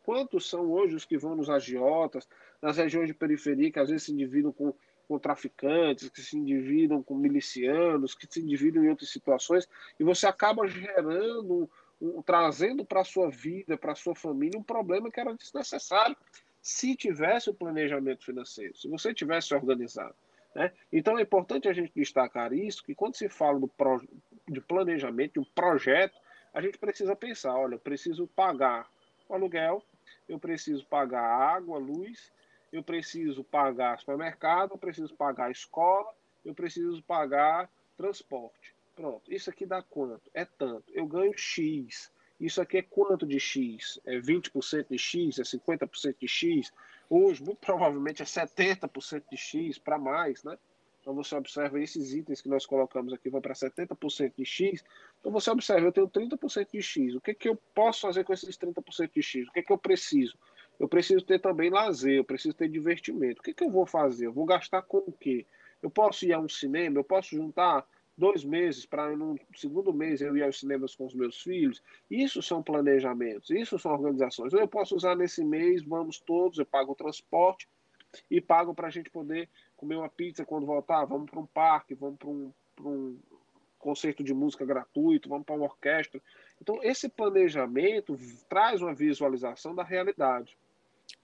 quantos são hoje os que vão nos agiotas, nas regiões de periferia que às vezes se endividam com com traficantes, que se endividam com milicianos, que se endividam em outras situações, e você acaba gerando, um, trazendo para a sua vida, para a sua família, um problema que era desnecessário se tivesse o planejamento financeiro, se você tivesse organizado. Né? Então é importante a gente destacar isso, que quando se fala do pro, de planejamento, de um projeto, a gente precisa pensar, olha, eu preciso pagar o aluguel, eu preciso pagar água, luz, eu preciso pagar supermercado, eu preciso pagar escola, eu preciso pagar transporte. Pronto, isso aqui dá quanto? É tanto. Eu ganho X. Isso aqui é quanto de X? É 20% de X? É 50% de X? Hoje, muito provavelmente, é 70% de X para mais, né? Então você observa esses itens que nós colocamos aqui vão para 70% de X. Então você observa, eu tenho 30% de X. O que, que eu posso fazer com esses 30% de X? O que, que eu preciso? Eu preciso ter também lazer, eu preciso ter divertimento. O que, que eu vou fazer? Eu vou gastar com o quê? Eu posso ir a um cinema, eu posso juntar dois meses para no segundo mês eu ir aos cinemas com os meus filhos. Isso são planejamentos, isso são organizações. Eu posso usar nesse mês, vamos todos, eu pago o transporte e pago para a gente poder comer uma pizza quando voltar. Vamos para um parque, vamos para um, um concerto de música gratuito, vamos para uma orquestra. Então, esse planejamento traz uma visualização da realidade.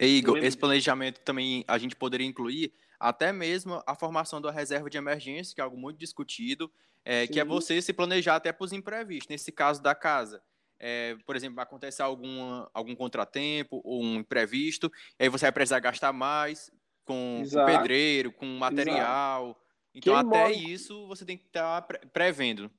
E Igor, esse planejamento também a gente poderia incluir até mesmo a formação da reserva de emergência, que é algo muito discutido, é, que é você se planejar até para os imprevistos. Nesse caso da casa, é, por exemplo, vai acontecer algum, algum contratempo ou um imprevisto, aí você vai precisar gastar mais com, com pedreiro, com material. Exato. Então, Quem até mora... isso você tem que estar tá prevendo.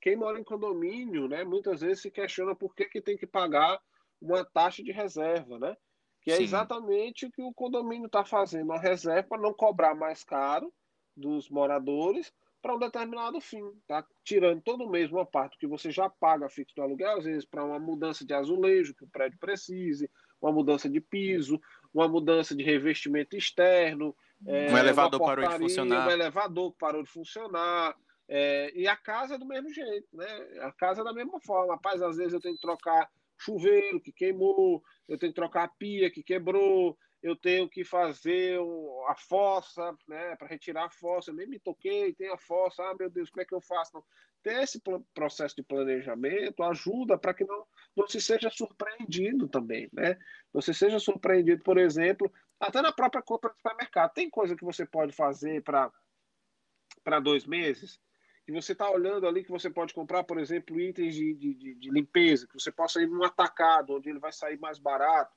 Quem mora em condomínio, né, muitas vezes se questiona por que, que tem que pagar uma taxa de reserva, né? Que é Sim. exatamente o que o condomínio está fazendo, a reserva para não cobrar mais caro dos moradores para um determinado fim. Tá tirando todo mês uma parte que você já paga fixo do aluguel, às vezes para uma mudança de azulejo que o prédio precise, uma mudança de piso, uma mudança de revestimento externo. Um é, elevador portaria, parou de funcionar. Um elevador parou de funcionar. É, e a casa é do mesmo jeito, né? A casa é da mesma forma. Rapaz, às vezes eu tenho que trocar chuveiro que queimou, eu tenho que trocar a pia que quebrou, eu tenho que fazer a fossa, né, para retirar a fossa, eu nem me toquei, tem a fossa, ah, meu Deus, como é que eu faço? Não. Ter esse processo de planejamento ajuda para que não, não se seja surpreendido também, né? Você seja surpreendido, por exemplo, até na própria compra do supermercado. Tem coisa que você pode fazer para dois meses, que você está olhando ali que você pode comprar, por exemplo, itens de, de, de, limpeza, que você possa ir num atacado, onde ele vai sair mais barato,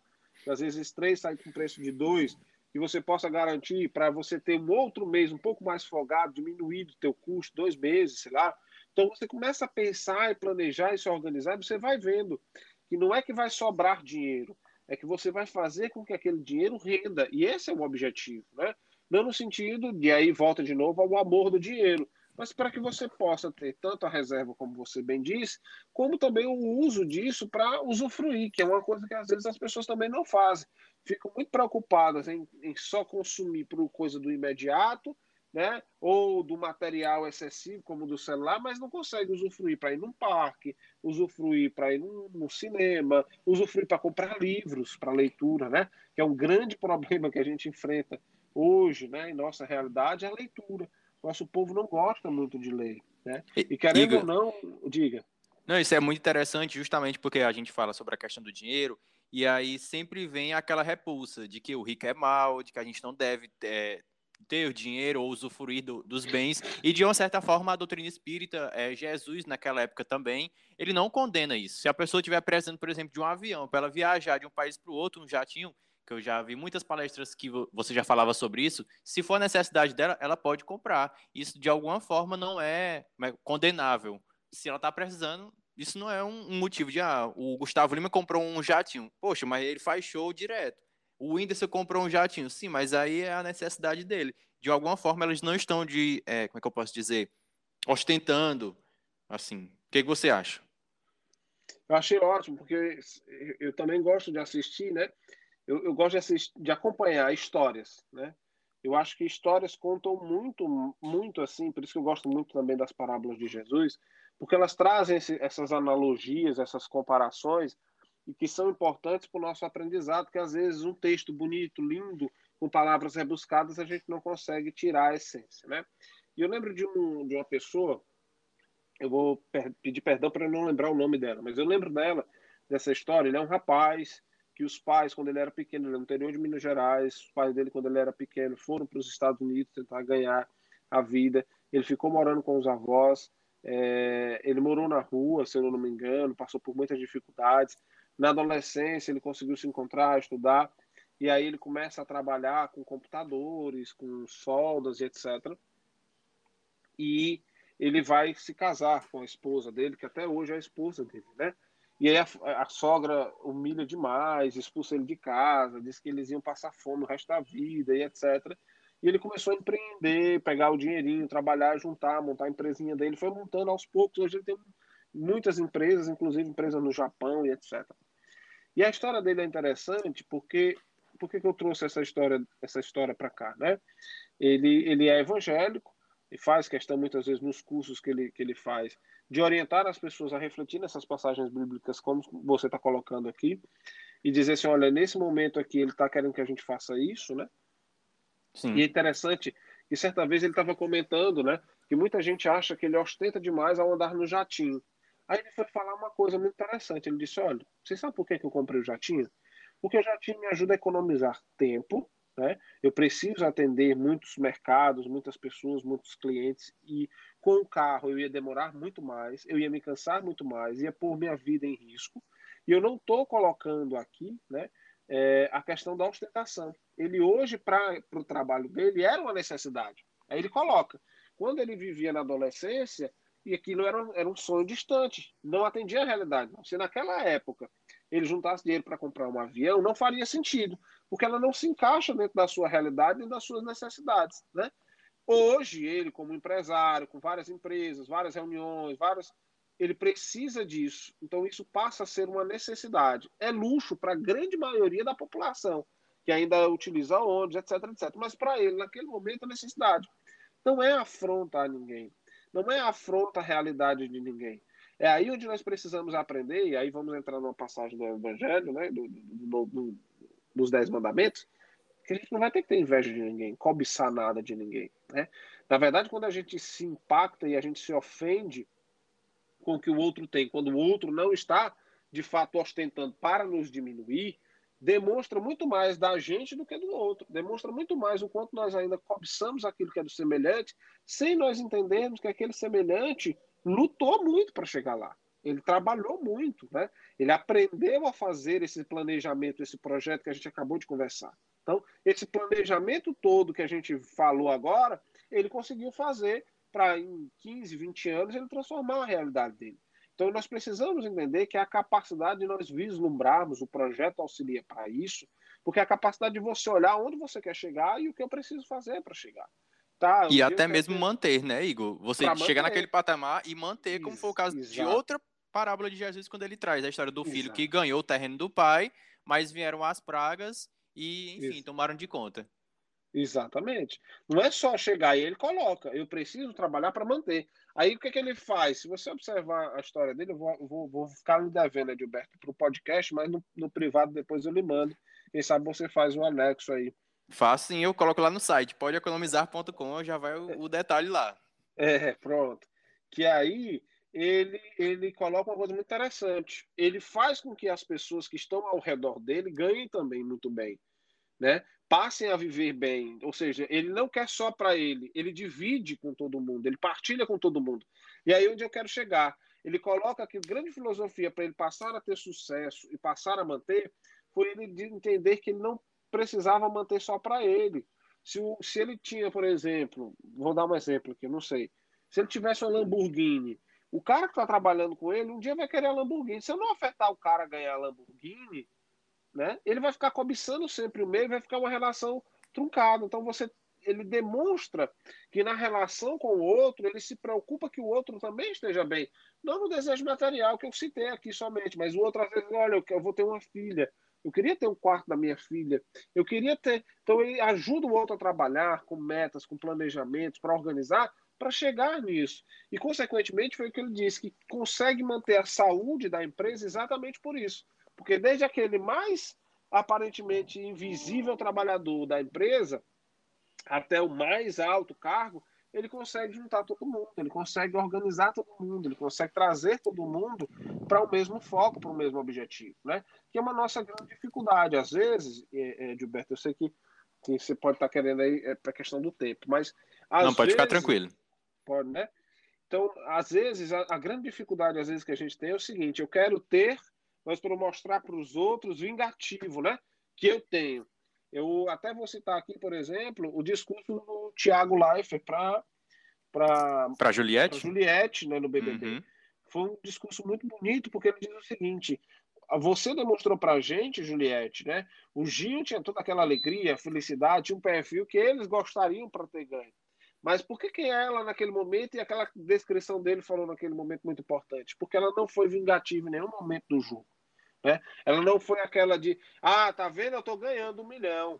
às vezes três sai com preço de dois, que você possa garantir para você ter um outro mês um pouco mais folgado, diminuído o teu custo, dois meses, sei lá. Então você começa a pensar e planejar e se organizar, e você vai vendo que que não é que vai sobrar dinheiro, é que você vai fazer com que aquele dinheiro renda. E esse é o objetivo, né? Não no sentido de aí volta de novo ao amor do dinheiro, mas para que você possa ter tanto a reserva, como você bem disse, como também o uso disso para usufruir, que é uma coisa que às vezes as pessoas também não fazem. Ficam muito preocupadas em, em só consumir por coisa do imediato, né? ou do material excessivo, como do celular, mas não consegue usufruir para ir num parque, usufruir para ir no, no cinema, usufruir para comprar livros para leitura, né? que é um grande problema que a gente enfrenta hoje, né, em nossa realidade, é a leitura. Nosso povo não gosta muito de ler. Né? E querendo ou não, diga. Não, isso é muito interessante, justamente porque a gente fala sobre a questão do dinheiro, e aí sempre vem aquela repulsa de que o rico é mal, de que a gente não deve é, ter o dinheiro ou usufruir do, dos bens. E de uma certa forma, a doutrina espírita, é, Jesus, naquela época também, ele não condena isso. Se a pessoa estiver precisando, por exemplo, de um avião, para ela viajar de um país para o outro, um jatinho, que eu já vi muitas palestras que você já falava sobre isso, se for necessidade dela, ela pode comprar. Isso, de alguma forma, não é, é condenável. Se ela está precisando, isso não é um, motivo de, ah, o Gustavo Lima comprou um jatinho. Poxa, mas ele faz show direto. O Whindersson comprou um jatinho. Sim, mas aí é a necessidade dele. De alguma forma, elas não estão de, é, como é que eu posso dizer, ostentando, assim. O que, que você acha? Eu achei ótimo, porque eu também gosto de assistir, né? Eu, eu gosto de, de acompanhar histórias, né? Eu acho que histórias contam muito, muito assim, por isso que eu gosto muito também das parábolas de Jesus, porque elas trazem esse, essas analogias, essas comparações, e que são importantes para o nosso aprendizado, que às vezes um texto bonito, lindo, com palavras rebuscadas, a gente não consegue tirar a essência, né? E eu lembro de, um, de uma pessoa, eu vou per pedir perdão para não lembrar o nome dela, mas eu lembro dela, dessa história, ele é um rapaz que os pais, quando ele era pequeno, no interior de Minas Gerais, os pais dele, quando ele era pequeno, foram para os Estados Unidos tentar ganhar a vida. Ele ficou morando com os avós, é, ele morou na rua, se eu não me engano, passou por muitas dificuldades. Na adolescência, ele conseguiu se encontrar, estudar, e aí ele começa a trabalhar com computadores, com soldas e etc. E ele vai se casar com a esposa dele, que até hoje é a esposa dele, né? E aí a, a, sogra humilha demais, expulsa ele de casa, diz que eles iam passar fome o resto da vida e etc. E ele começou a empreender, pegar o dinheirinho, trabalhar, juntar, montar a empresinha dele. Foi montando aos poucos. Hoje ele tem muitas empresas, inclusive empresas no Japão e etc. E a história dele é interessante porque por que eu trouxe essa história essa história para cá, né? Ele ele é evangélico e faz questão muitas vezes nos cursos que ele que ele faz de orientar as pessoas a refletir nessas passagens bíblicas, como você está colocando aqui, e dizer assim: olha, nesse momento aqui ele está querendo que a gente faça isso, né? Sim. E é interessante que certa vez ele estava comentando, né, que muita gente acha que ele ostenta demais ao andar no jatinho. Aí ele foi falar uma coisa muito interessante. Ele disse: olha, você sabe por que eu comprei o jatinho? Porque o jatinho me ajuda a economizar tempo né? Eu preciso atender muitos mercados, muitas pessoas, muitos clientes, e com o carro eu ia demorar muito mais, eu ia me cansar muito mais, ia pôr minha vida em risco. E eu não estou colocando aqui né, é, a questão da ostentação. Ele hoje, para o trabalho dele, era uma necessidade. Aí ele coloca. Quando ele vivia na adolescência, e aquilo era, era um sonho distante, não atendia a realidade. Se naquela época ele juntasse dinheiro para comprar um avião, não faria sentido porque ela não se encaixa dentro da sua realidade e das suas necessidades, né? Hoje, ele, como empresário, com várias empresas, várias reuniões, várias, ele precisa disso. Então, isso passa a ser uma necessidade. É luxo para a grande maioria da população, que ainda utiliza ônibus, etc, etc. Mas para ele, naquele momento, é necessidade. Não é afronta a ninguém. Não é afronta a realidade de ninguém. É aí onde nós precisamos aprender, e aí vamos entrar numa passagem do Evangelho, né, do, do, do, dos Dez Mandamentos, que a gente não vai ter que ter inveja de ninguém, cobiçar nada de ninguém. Né? Na verdade, quando a gente se impacta e a gente se ofende com o que o outro tem, quando o outro não está, de fato, ostentando para nos diminuir, demonstra muito mais da gente do que do outro. Demonstra muito mais o quanto nós ainda cobiçamos aquilo que é do semelhante, sem nós entendermos que aquele semelhante lutou muito para chegar lá. Ele trabalhou muito, né? Ele aprendeu a fazer esse planejamento, esse projeto que a gente acabou de conversar. Então, esse planejamento todo que a gente falou agora, ele conseguiu fazer para em 15, 20 anos ele transformar a realidade dele. Então, nós precisamos entender que a capacidade de nós vislumbrarmos, o projeto auxilia para isso, porque é a capacidade de você olhar onde você quer chegar e o que eu preciso fazer para chegar. Tá, e até mesmo ter... manter, né, Igor? Você pra chegar manter. naquele patamar e manter, como foi o caso Exato. de outra parábola de Jesus quando ele traz a história do filho Exato. que ganhou o terreno do pai, mas vieram as pragas e, enfim, Isso. tomaram de conta. Exatamente. Não é só chegar e ele coloca, eu preciso trabalhar para manter. Aí o que, que ele faz? Se você observar a história dele, eu vou, vou, vou ficar me devendo, Edilberto, para o podcast, mas no, no, privado depois eu lhe mando. Quem sabe você faz um anexo aí. Faço sim, eu coloco lá no site, podeeconomizar.com, já vai o, o detalhe lá. É, pronto. Que aí ele, ele coloca uma coisa muito interessante. Ele faz com que as pessoas que estão ao redor dele ganhem também muito bem. Né? passem a viver bem. Ou seja, ele não quer só para ele, ele divide com todo mundo, ele partilha com todo mundo. E aí onde eu quero chegar? Ele coloca aqui grande filosofia para ele passar a ter sucesso e passar a manter, foi ele de entender que ele não precisava manter só para ele. Se, se ele tinha, por exemplo, vou dar um exemplo aqui, não sei. Se ele tivesse uma Lamborghini, o cara que está trabalhando com ele, um dia vai querer a Lamborghini. Se eu não afetar o cara a ganhar a Lamborghini, né? Ele vai ficar cobiçando sempre o meio, vai ficar uma relação truncada. Então você ele demonstra que na relação com o outro, ele se preocupa que o outro também esteja bem. Não no desejo material que eu citei aqui somente, mas o outro às vezes, olha, eu vou ter uma filha, eu queria ter um quarto da minha filha, eu queria ter. Então ele ajuda o outro a trabalhar com metas, com planejamentos, para organizar, para chegar nisso. E, consequentemente, foi o que ele disse, que consegue manter a saúde da empresa exatamente por isso. Porque desde aquele mais aparentemente invisível trabalhador da empresa até o mais alto cargo, ele consegue juntar todo mundo, ele consegue organizar todo mundo, ele consegue trazer todo mundo para o mesmo foco, para o mesmo objetivo, né? Que é uma nossa grande dificuldade. Às vezes, é, é, Gilberto, eu sei que, que você pode estar tá querendo aí é, para a questão do tempo, mas não pode vezes, ficar tranquilo. Pode, né? Então, às vezes, a, a grande dificuldade às vezes que a gente tem é o seguinte: eu quero ter mas para mostrar para os outros vingativo, né? Que eu tenho. Eu até vou citar aqui, por exemplo, o discurso do Tiago Leifert para para Juliette, Juliette né, no BBB. Uhum. Foi um discurso muito bonito porque ele diz o seguinte: você demonstrou para a gente, Juliette, né? O Gil tinha toda aquela alegria, felicidade, tinha um perfil que eles gostariam para ter ganho. Mas por que, que ela, naquele momento, e aquela descrição dele falou naquele momento muito importante? Porque ela não foi vingativa em nenhum momento do jogo. Né? Ela não foi aquela de, ah, tá vendo, eu tô ganhando um milhão.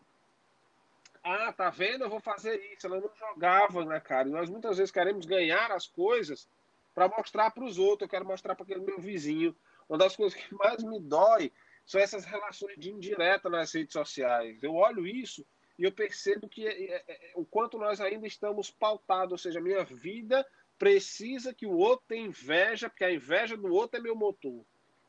Ah, tá vendo, eu vou fazer isso. Ela não jogava né, cara. E nós muitas vezes queremos ganhar as coisas para mostrar para os outros. Eu quero mostrar para aquele meu vizinho. Uma das coisas que mais me dói são essas relações de indireta nas redes sociais. Eu olho isso e eu percebo que é, é, é, o quanto nós ainda estamos pautados, ou seja, a minha vida precisa que o outro tenha inveja, porque a inveja do outro é meu motor.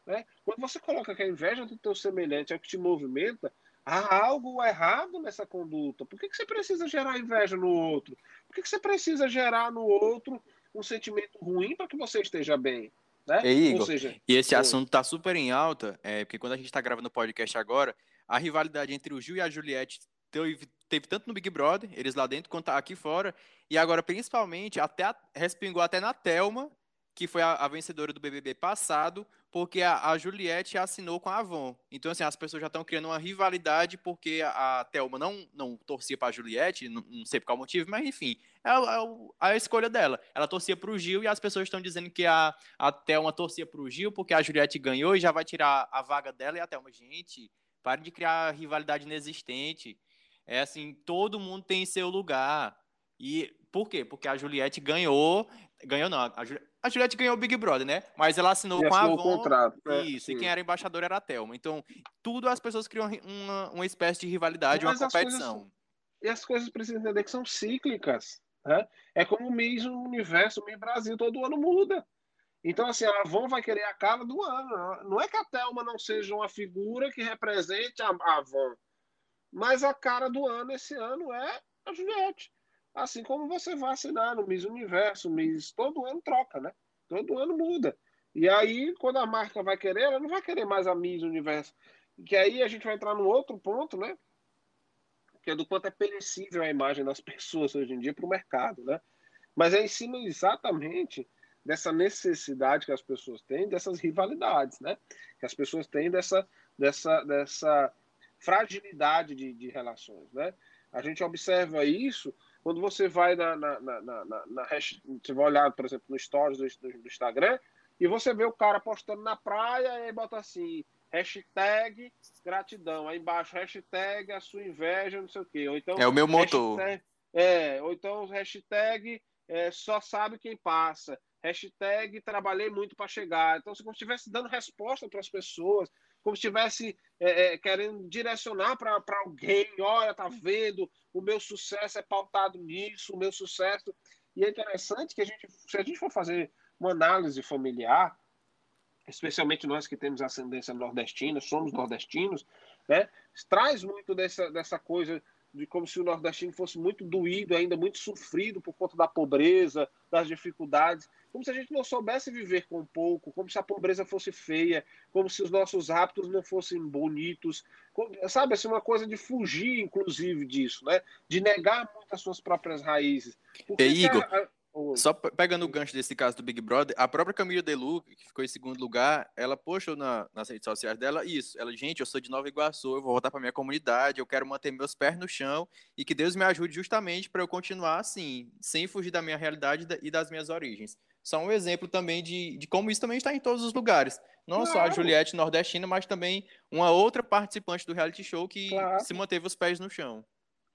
Né? Quando você coloca que a inveja do teu semelhante é o que te movimenta, há algo errado nessa conduta. Por que, que você precisa gerar inveja no outro? Por que, que você precisa gerar no outro um sentimento ruim para que você esteja bem? Né? E, Igor, seja, e esse assunto está super em alta, é, porque quando a gente está gravando o podcast agora, a rivalidade entre o Gil e a Juliette teve, teve, tanto no Big Brother, eles lá dentro, quanto aqui fora, e agora principalmente até a, respingou até na Telma, que foi a, a vencedora do BBB passado, porque a, a, Juliette assinou com a Avon. Então, assim, as pessoas já estão criando uma rivalidade porque a, a Thelma não, não torcia para a Juliette, não, não, sei por qual motivo, mas enfim, é a, é a escolha dela. Ela torcia para o Gil e as pessoas estão dizendo que a, a Thelma torcia para o Gil porque a Juliette ganhou e já vai tirar a vaga dela e a Thelma. Gente, pare de criar rivalidade inexistente. É assim, todo mundo tem seu lugar. E por quê? Porque a Juliette ganhou, ganhou não, a, a Juliette ganhou o Big Brother, né? Mas ela assinou e com a Avon. contrato, né? Isso, sim. e quem era embaixador era a Thelma. Então, tudo as pessoas criam uma, uma espécie de rivalidade, Mas uma competição. Coisas, e as coisas precisam entender que são cíclicas. Né? É como o Miss Universo, o Miss Brasil, todo ano muda. Então, assim, a Avon vai querer a cara do ano. Não é que a Thelma não seja uma figura que represente a Avon. Mas a cara do ano esse ano é a Juliette. Assim como você vai assinar no Miss Universo, Miss, todo ano troca, né? Todo ano muda. E aí, quando a marca vai querer, ela não vai querer mais a Miss Universo. Que aí a gente vai entrar no outro ponto, né? Que é do quanto é perecível a imagem das pessoas hoje em dia para o mercado, né? Mas é em cima exatamente dessa necessidade que as pessoas têm, dessas rivalidades, né? Que as pessoas têm dessa, dessa, dessa fragilidade de, de relações, né? A gente observa isso quando você vai na, na, na, na, na você vai olhar, por exemplo, no stories do, do, Instagram e você vê o cara postando na praia e aí bota assim, hashtag gratidão, aí embaixo hashtag a sua inveja, não sei o quê. Ou então, é o meu motor. É, ou então hashtag é, só sabe quem passa. Hashtag trabalhei muito para chegar. Então, se você estivesse dando resposta para as pessoas, como se estivesse é, é, querendo direcionar para alguém, olha, tá vendo, o meu sucesso é pautado nisso, o meu sucesso. E é interessante que a gente, se a gente for fazer uma análise familiar, especialmente nós que temos ascendência nordestina, somos nordestinos, né, traz muito dessa, dessa coisa de como se o nordestino fosse muito doído, ainda muito sofrido por conta da pobreza, das dificuldades, como se a gente não soubesse viver com pouco, como se a pobreza fosse feia, como se os nossos hábitos não fossem bonitos, como, sabe, assim, uma coisa de fugir, inclusive, disso, né? De negar muito as suas próprias raízes. Porque e, Igor, a, só pegando o gancho desse caso do Big Brother, a própria Camila Delu, que ficou em segundo lugar, ela postou na, nas redes sociais dela isso. Ela, gente, eu sou de Nova Iguaçu, eu vou voltar para minha comunidade, eu quero manter meus pés no chão e que Deus me ajude justamente para eu continuar assim, sem fugir da minha realidade e das minhas origens. Só um exemplo também de, de como isso também está em todos os lugares. Não claro. só a Juliette nordestina, mas também uma outra participante do reality show que claro. se manteve os pés no chão.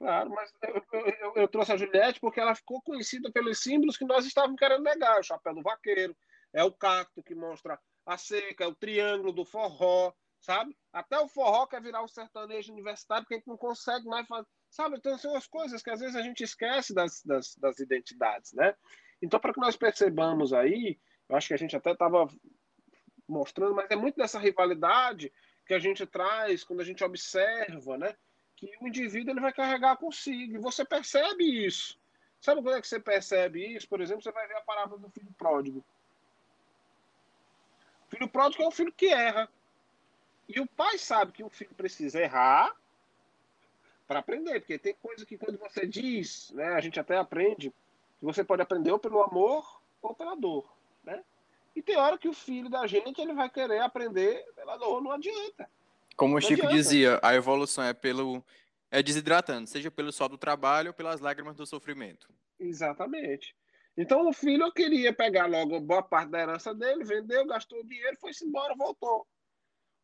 Claro, mas eu, eu, eu, trouxe a Juliette porque ela ficou conhecida pelos símbolos que nós estávamos querendo negar. O chapéu do vaqueiro, é o cacto que mostra a seca, é o triângulo do forró, sabe? Até o forró quer virar um sertanejo universitário porque a gente não consegue mais fazer. Sabe? Então são as coisas que às vezes a gente esquece das, das, das identidades, né? Então, para que nós percebamos aí, eu acho que a gente até estava mostrando, mas é muito dessa rivalidade que a gente traz quando a gente observa, né? Que o indivíduo ele vai carregar consigo. E você percebe isso. Sabe quando é que você percebe isso? Por exemplo, você vai ver a parábola do filho pródigo. O filho pródigo é o filho que erra. E o pai sabe que o filho precisa errar para aprender, porque tem coisa que quando você diz, né, a gente até aprende, você pode aprender ou pelo amor ou pela dor, né? E tem hora que o filho da gente ele vai querer aprender pela dor, não adianta. Como o Chico dizia, a evolução é pelo é desidratando, seja pelo sol do trabalho ou pelas lágrimas do sofrimento. Exatamente. Então o filho queria pegar logo boa parte da herança dele, vendeu, gastou dinheiro, foi-se embora, voltou.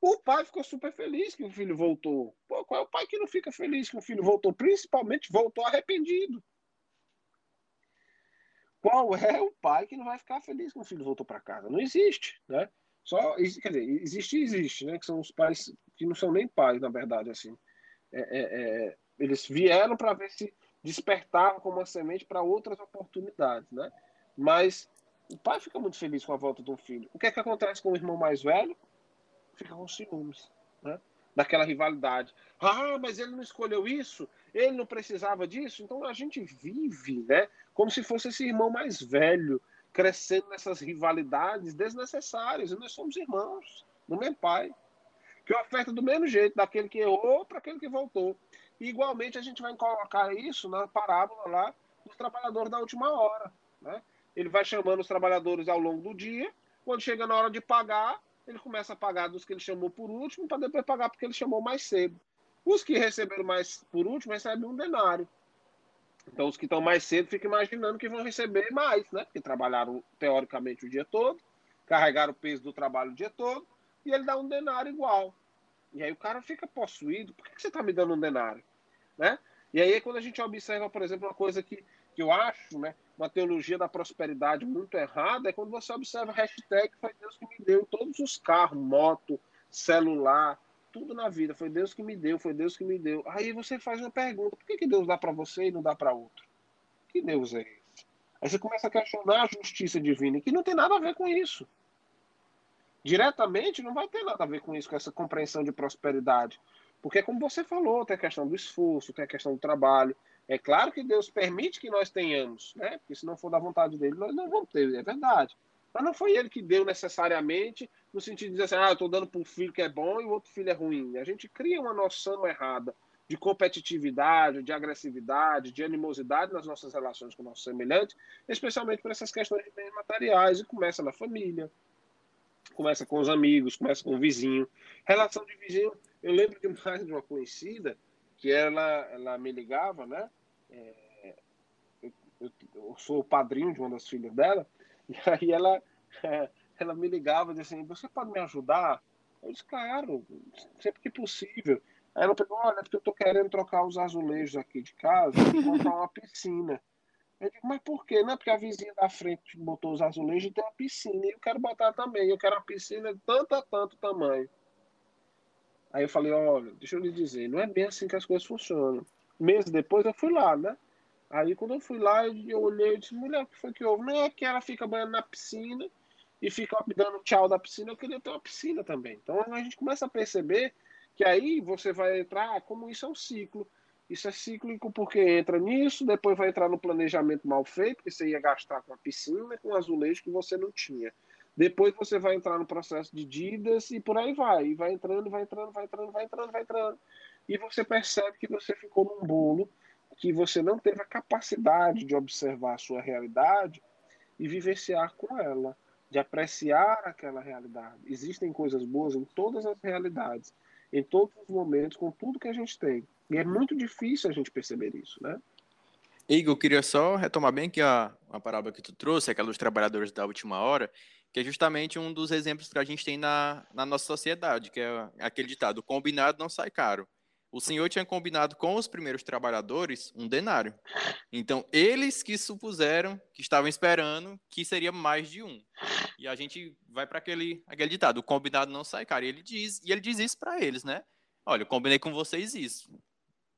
O pai ficou super feliz que o filho voltou. Pô, qual é o pai que não fica feliz que o filho voltou? Principalmente voltou arrependido. Qual é o pai que não vai ficar feliz que o filho voltou para casa? Não existe, né? Só, quer dizer, existe existe, né? Que são os pais que não são nem pais, na verdade, assim. É, é, é eles vieram para ver se despertava como uma semente para outras oportunidades, né? Mas o pai fica muito feliz com a volta do filho. O que é que acontece com o irmão mais velho? Fica com ciúmes, né? Daquela rivalidade. Ah, mas ele não escolheu isso, ele não precisava disso. Então a gente vive, né? Como se fosse esse irmão mais velho, crescendo nessas rivalidades desnecessárias. E nós somos irmãos, do mesmo pai. Que oferta do mesmo jeito, daquele que errou para aquele que voltou. E, igualmente, a gente vai colocar isso na parábola lá dos trabalhadores da última hora. Né? Ele vai chamando os trabalhadores ao longo do dia. Quando chega na hora de pagar, ele começa a pagar dos que ele chamou por último, para depois pagar porque ele chamou mais cedo. Os que receberam mais por último recebem um denário. Então, os que estão mais cedo ficam imaginando que vão receber mais, né? Porque trabalharam teoricamente o dia todo, carregaram o peso do trabalho o dia todo, e ele dá um denário igual. E aí o cara fica possuído. Por que você está me dando um denário? Né? E aí, quando a gente observa, por exemplo, uma coisa que, que eu acho, né, uma teologia da prosperidade muito errada, é quando você observa a hashtag foi Deus que me deu todos os carros, moto, celular, tudo na vida. Foi Deus que me deu, foi Deus que me deu. Aí você faz uma pergunta: por que, que Deus dá para você e não dá para outro? Que Deus é esse? Aí você começa a questionar a justiça divina, que não tem nada a ver com isso. Diretamente não vai ter nada a ver com isso, com essa compreensão de prosperidade. Porque, como você falou, tem a questão do esforço, tem a questão do trabalho. É claro que Deus permite que nós tenhamos, né? Porque se não for da vontade dele, nós não vamos ter, é verdade. Mas não foi ele que deu necessariamente, no sentido de dizer assim, ah, eu estou dando para um filho que é bom e o outro filho é ruim. A gente cria uma noção errada de competitividade, de agressividade, de animosidade nas nossas relações com nossos semelhantes, especialmente por essas questões de bens materiais, e começa na família, começa com os amigos, começa com o vizinho. Relação de vizinho, eu lembro demais de uma conhecida que ela, ela me ligava, né? É, eu, eu, eu, sou o padrinho de uma das filhas dela, e aí ela, é, ela me ligava e assim, você pode me ajudar? Eu disse, claro, sempre que possível. Aí ela pegou, olha, porque eu tô querendo trocar os azulejos aqui de casa e montar uma piscina. Eu digo, mas por quê? Não é porque a vizinha da frente botou os azulejos e tem uma piscina. E eu quero botar também. Eu quero uma piscina de tanto a tanto tamanho. Aí eu falei, olha, deixa eu lhe dizer, não é bem assim que as coisas funcionam. Meses depois eu fui lá, né? Aí quando eu fui lá, eu olhei e disse, mulher, o que foi que houve? Não é que ela fica banhando na piscina e fica me dando tchau da piscina, eu queria ter uma piscina também. Então a gente começa a perceber que aí você vai entrar, como isso é um ciclo. Isso é cíclico porque entra nisso, depois vai entrar no planejamento mal feito, que você ia gastar com a piscina, com azulejo que você não tinha. Depois você vai entrar no processo de dívidas e por aí vai. E vai entrando, vai entrando, vai entrando, vai entrando, vai entrando. E você percebe que você ficou num bolo, que você não teve a capacidade de observar a sua realidade e vivenciar com ela, de apreciar aquela realidade. Existem coisas boas em todas as realidades em todos os momentos, com tudo que a gente tem. E é muito difícil a gente perceber isso, né? Igor, eu queria só retomar bem que a, a parábola que tu trouxe, aquela dos trabalhadores da última hora, que é justamente um dos exemplos que a gente tem na, na nossa sociedade, que é aquele ditado, combinado não sai caro. O Senhor tinha combinado com os primeiros trabalhadores um denário. Então, eles que supuseram, que estavam esperando, que seria mais de um. E a gente vai para aquele, aquele ditado, o combinado não sai caro. E ele diz, e ele diz isso para eles, né? Olha, eu combinei com vocês isso.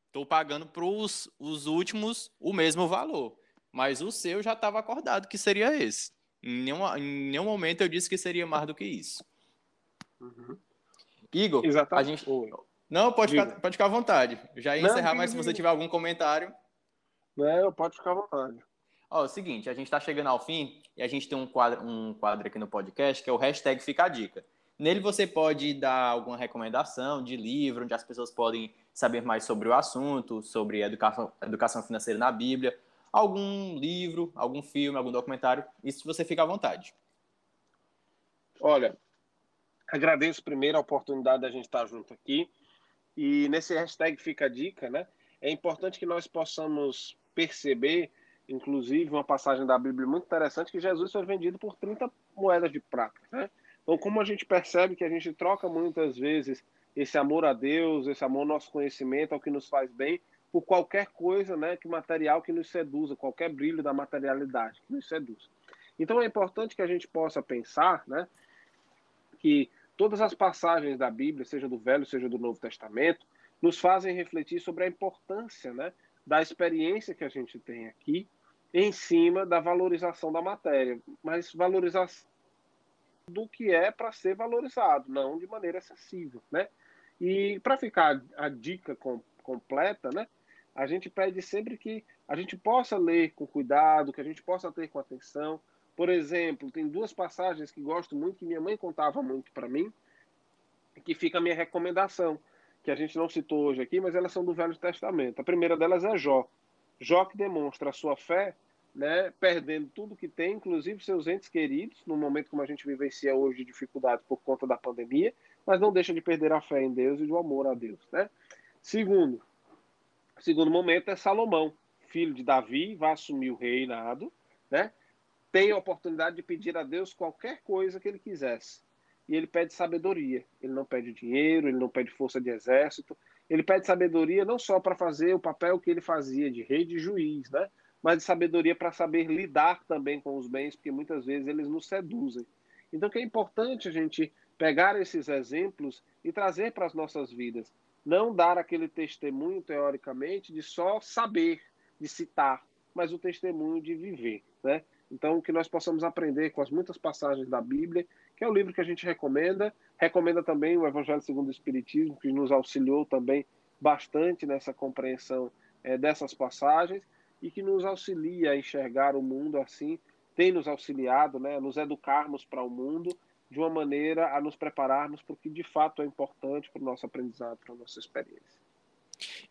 Estou pagando para os últimos o mesmo valor. Mas o seu já estava acordado que seria esse. Em nenhum, em nenhum momento eu disse que seria mais do que isso. Uhum. Igor, Exatamente. a gente... Não, pode ficar, pode ficar à vontade. Já ia não, encerrar, mas se você tiver algum comentário. Não, pode ficar à vontade. Ó, é o seguinte, a gente está chegando ao fim e a gente tem um quadro, um quadro aqui no podcast que é o hashtag Fica a Dica. Nele você pode dar alguma recomendação de livro, onde as pessoas podem saber mais sobre o assunto, sobre educação, educação financeira na Bíblia, algum livro, algum filme, algum documentário. Isso você fica à vontade. Olha, agradeço primeiro a oportunidade da gente estar junto aqui. E nesse hashtag fica a dica, né? É importante que nós possamos perceber, inclusive, uma passagem da Bíblia muito interessante, que Jesus foi vendido por 30 moedas de prata, né? Então, como a gente percebe que a gente troca muitas vezes esse amor a Deus, esse amor ao nosso conhecimento, ao que nos faz bem, por qualquer coisa, né, que material que nos seduza, qualquer brilho da materialidade que nos seduz. Então é importante que a gente possa pensar, né, que Todas as passagens da Bíblia, seja do Velho, seja do Novo Testamento, nos fazem refletir sobre a importância né, da experiência que a gente tem aqui em cima da valorização da matéria, mas valorização do que é para ser valorizado, não de maneira excessiva, né? E para ficar a dica com, completa, né? A gente pede sempre que a gente possa ler com cuidado, que a gente possa ter com atenção, por exemplo, tem duas passagens que gosto muito, que minha mãe contava muito para mim, que fica a minha recomendação, que a gente não citou hoje aqui, mas elas são do Velho Testamento. A primeira delas é Jó. Jó que demonstra a sua fé, né, perdendo tudo que tem, inclusive seus entes queridos, no momento como a gente vivencia hoje de dificuldades por conta da pandemia, mas não deixa de perder a fé em Deus e o amor a Deus, né? Segundo, segundo momento é Salomão, filho de Davi, vai assumir o reinado, né? Tem a oportunidade de pedir a Deus qualquer coisa que ele quisesse. E ele pede sabedoria. Ele não pede dinheiro, ele não pede força de exército. Ele pede sabedoria não só para fazer o papel que ele fazia de rei de juiz, né? mas de sabedoria para saber lidar também com os bens, porque muitas vezes eles nos seduzem. Então, que é importante a gente pegar esses exemplos e trazer para as nossas vidas. Não dar aquele testemunho, teoricamente, de só saber, de citar, mas o testemunho de viver. Né? Então, que nós possamos aprender com as muitas passagens da Bíblia, que é o livro que a gente recomenda. Recomenda também o Evangelho segundo o Espiritismo, que nos auxiliou também bastante nessa compreensão é, dessas passagens e que nos auxilia a enxergar o mundo assim, tem nos auxiliado, né, a nos educarmos para o mundo de uma maneira a nos prepararmos para o que de fato é importante para o nosso aprendizado, para a nossa experiência.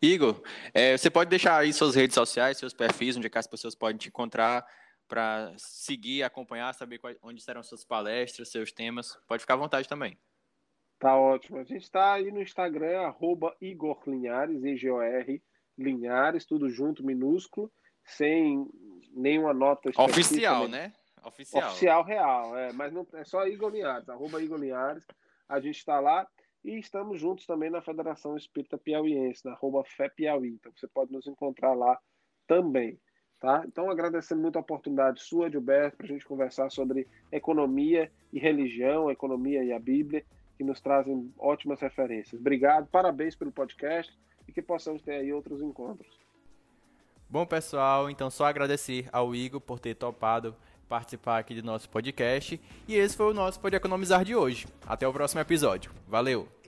Igor, é, você pode deixar aí suas redes sociais, seus perfis, onde é que as pessoas podem te encontrar para seguir, acompanhar, saber onde serão suas palestras, seus temas. Pode ficar à vontade também. Tá ótimo. A gente está aí no Instagram, arroba Igor Linhares, I-G-O-R, Linhares, tudo junto, minúsculo, sem nenhuma nota Oficial, né? Oficial. Oficial real, é, mas não é só Igor Linhares, arroba Igor Linhares. A gente está lá e estamos juntos também na Federação Espírita Piauiense, na arroba Fé Piauí. Então você pode nos encontrar lá também. Tá? Então, agradecendo muito a oportunidade sua, Gilberto, para a gente conversar sobre economia e religião, economia e a Bíblia, que nos trazem ótimas referências. Obrigado, parabéns pelo podcast e que possamos ter aí outros encontros. Bom, pessoal, então só agradecer ao Igor por ter topado participar aqui do nosso podcast. E esse foi o nosso Pode Economizar de hoje. Até o próximo episódio. Valeu!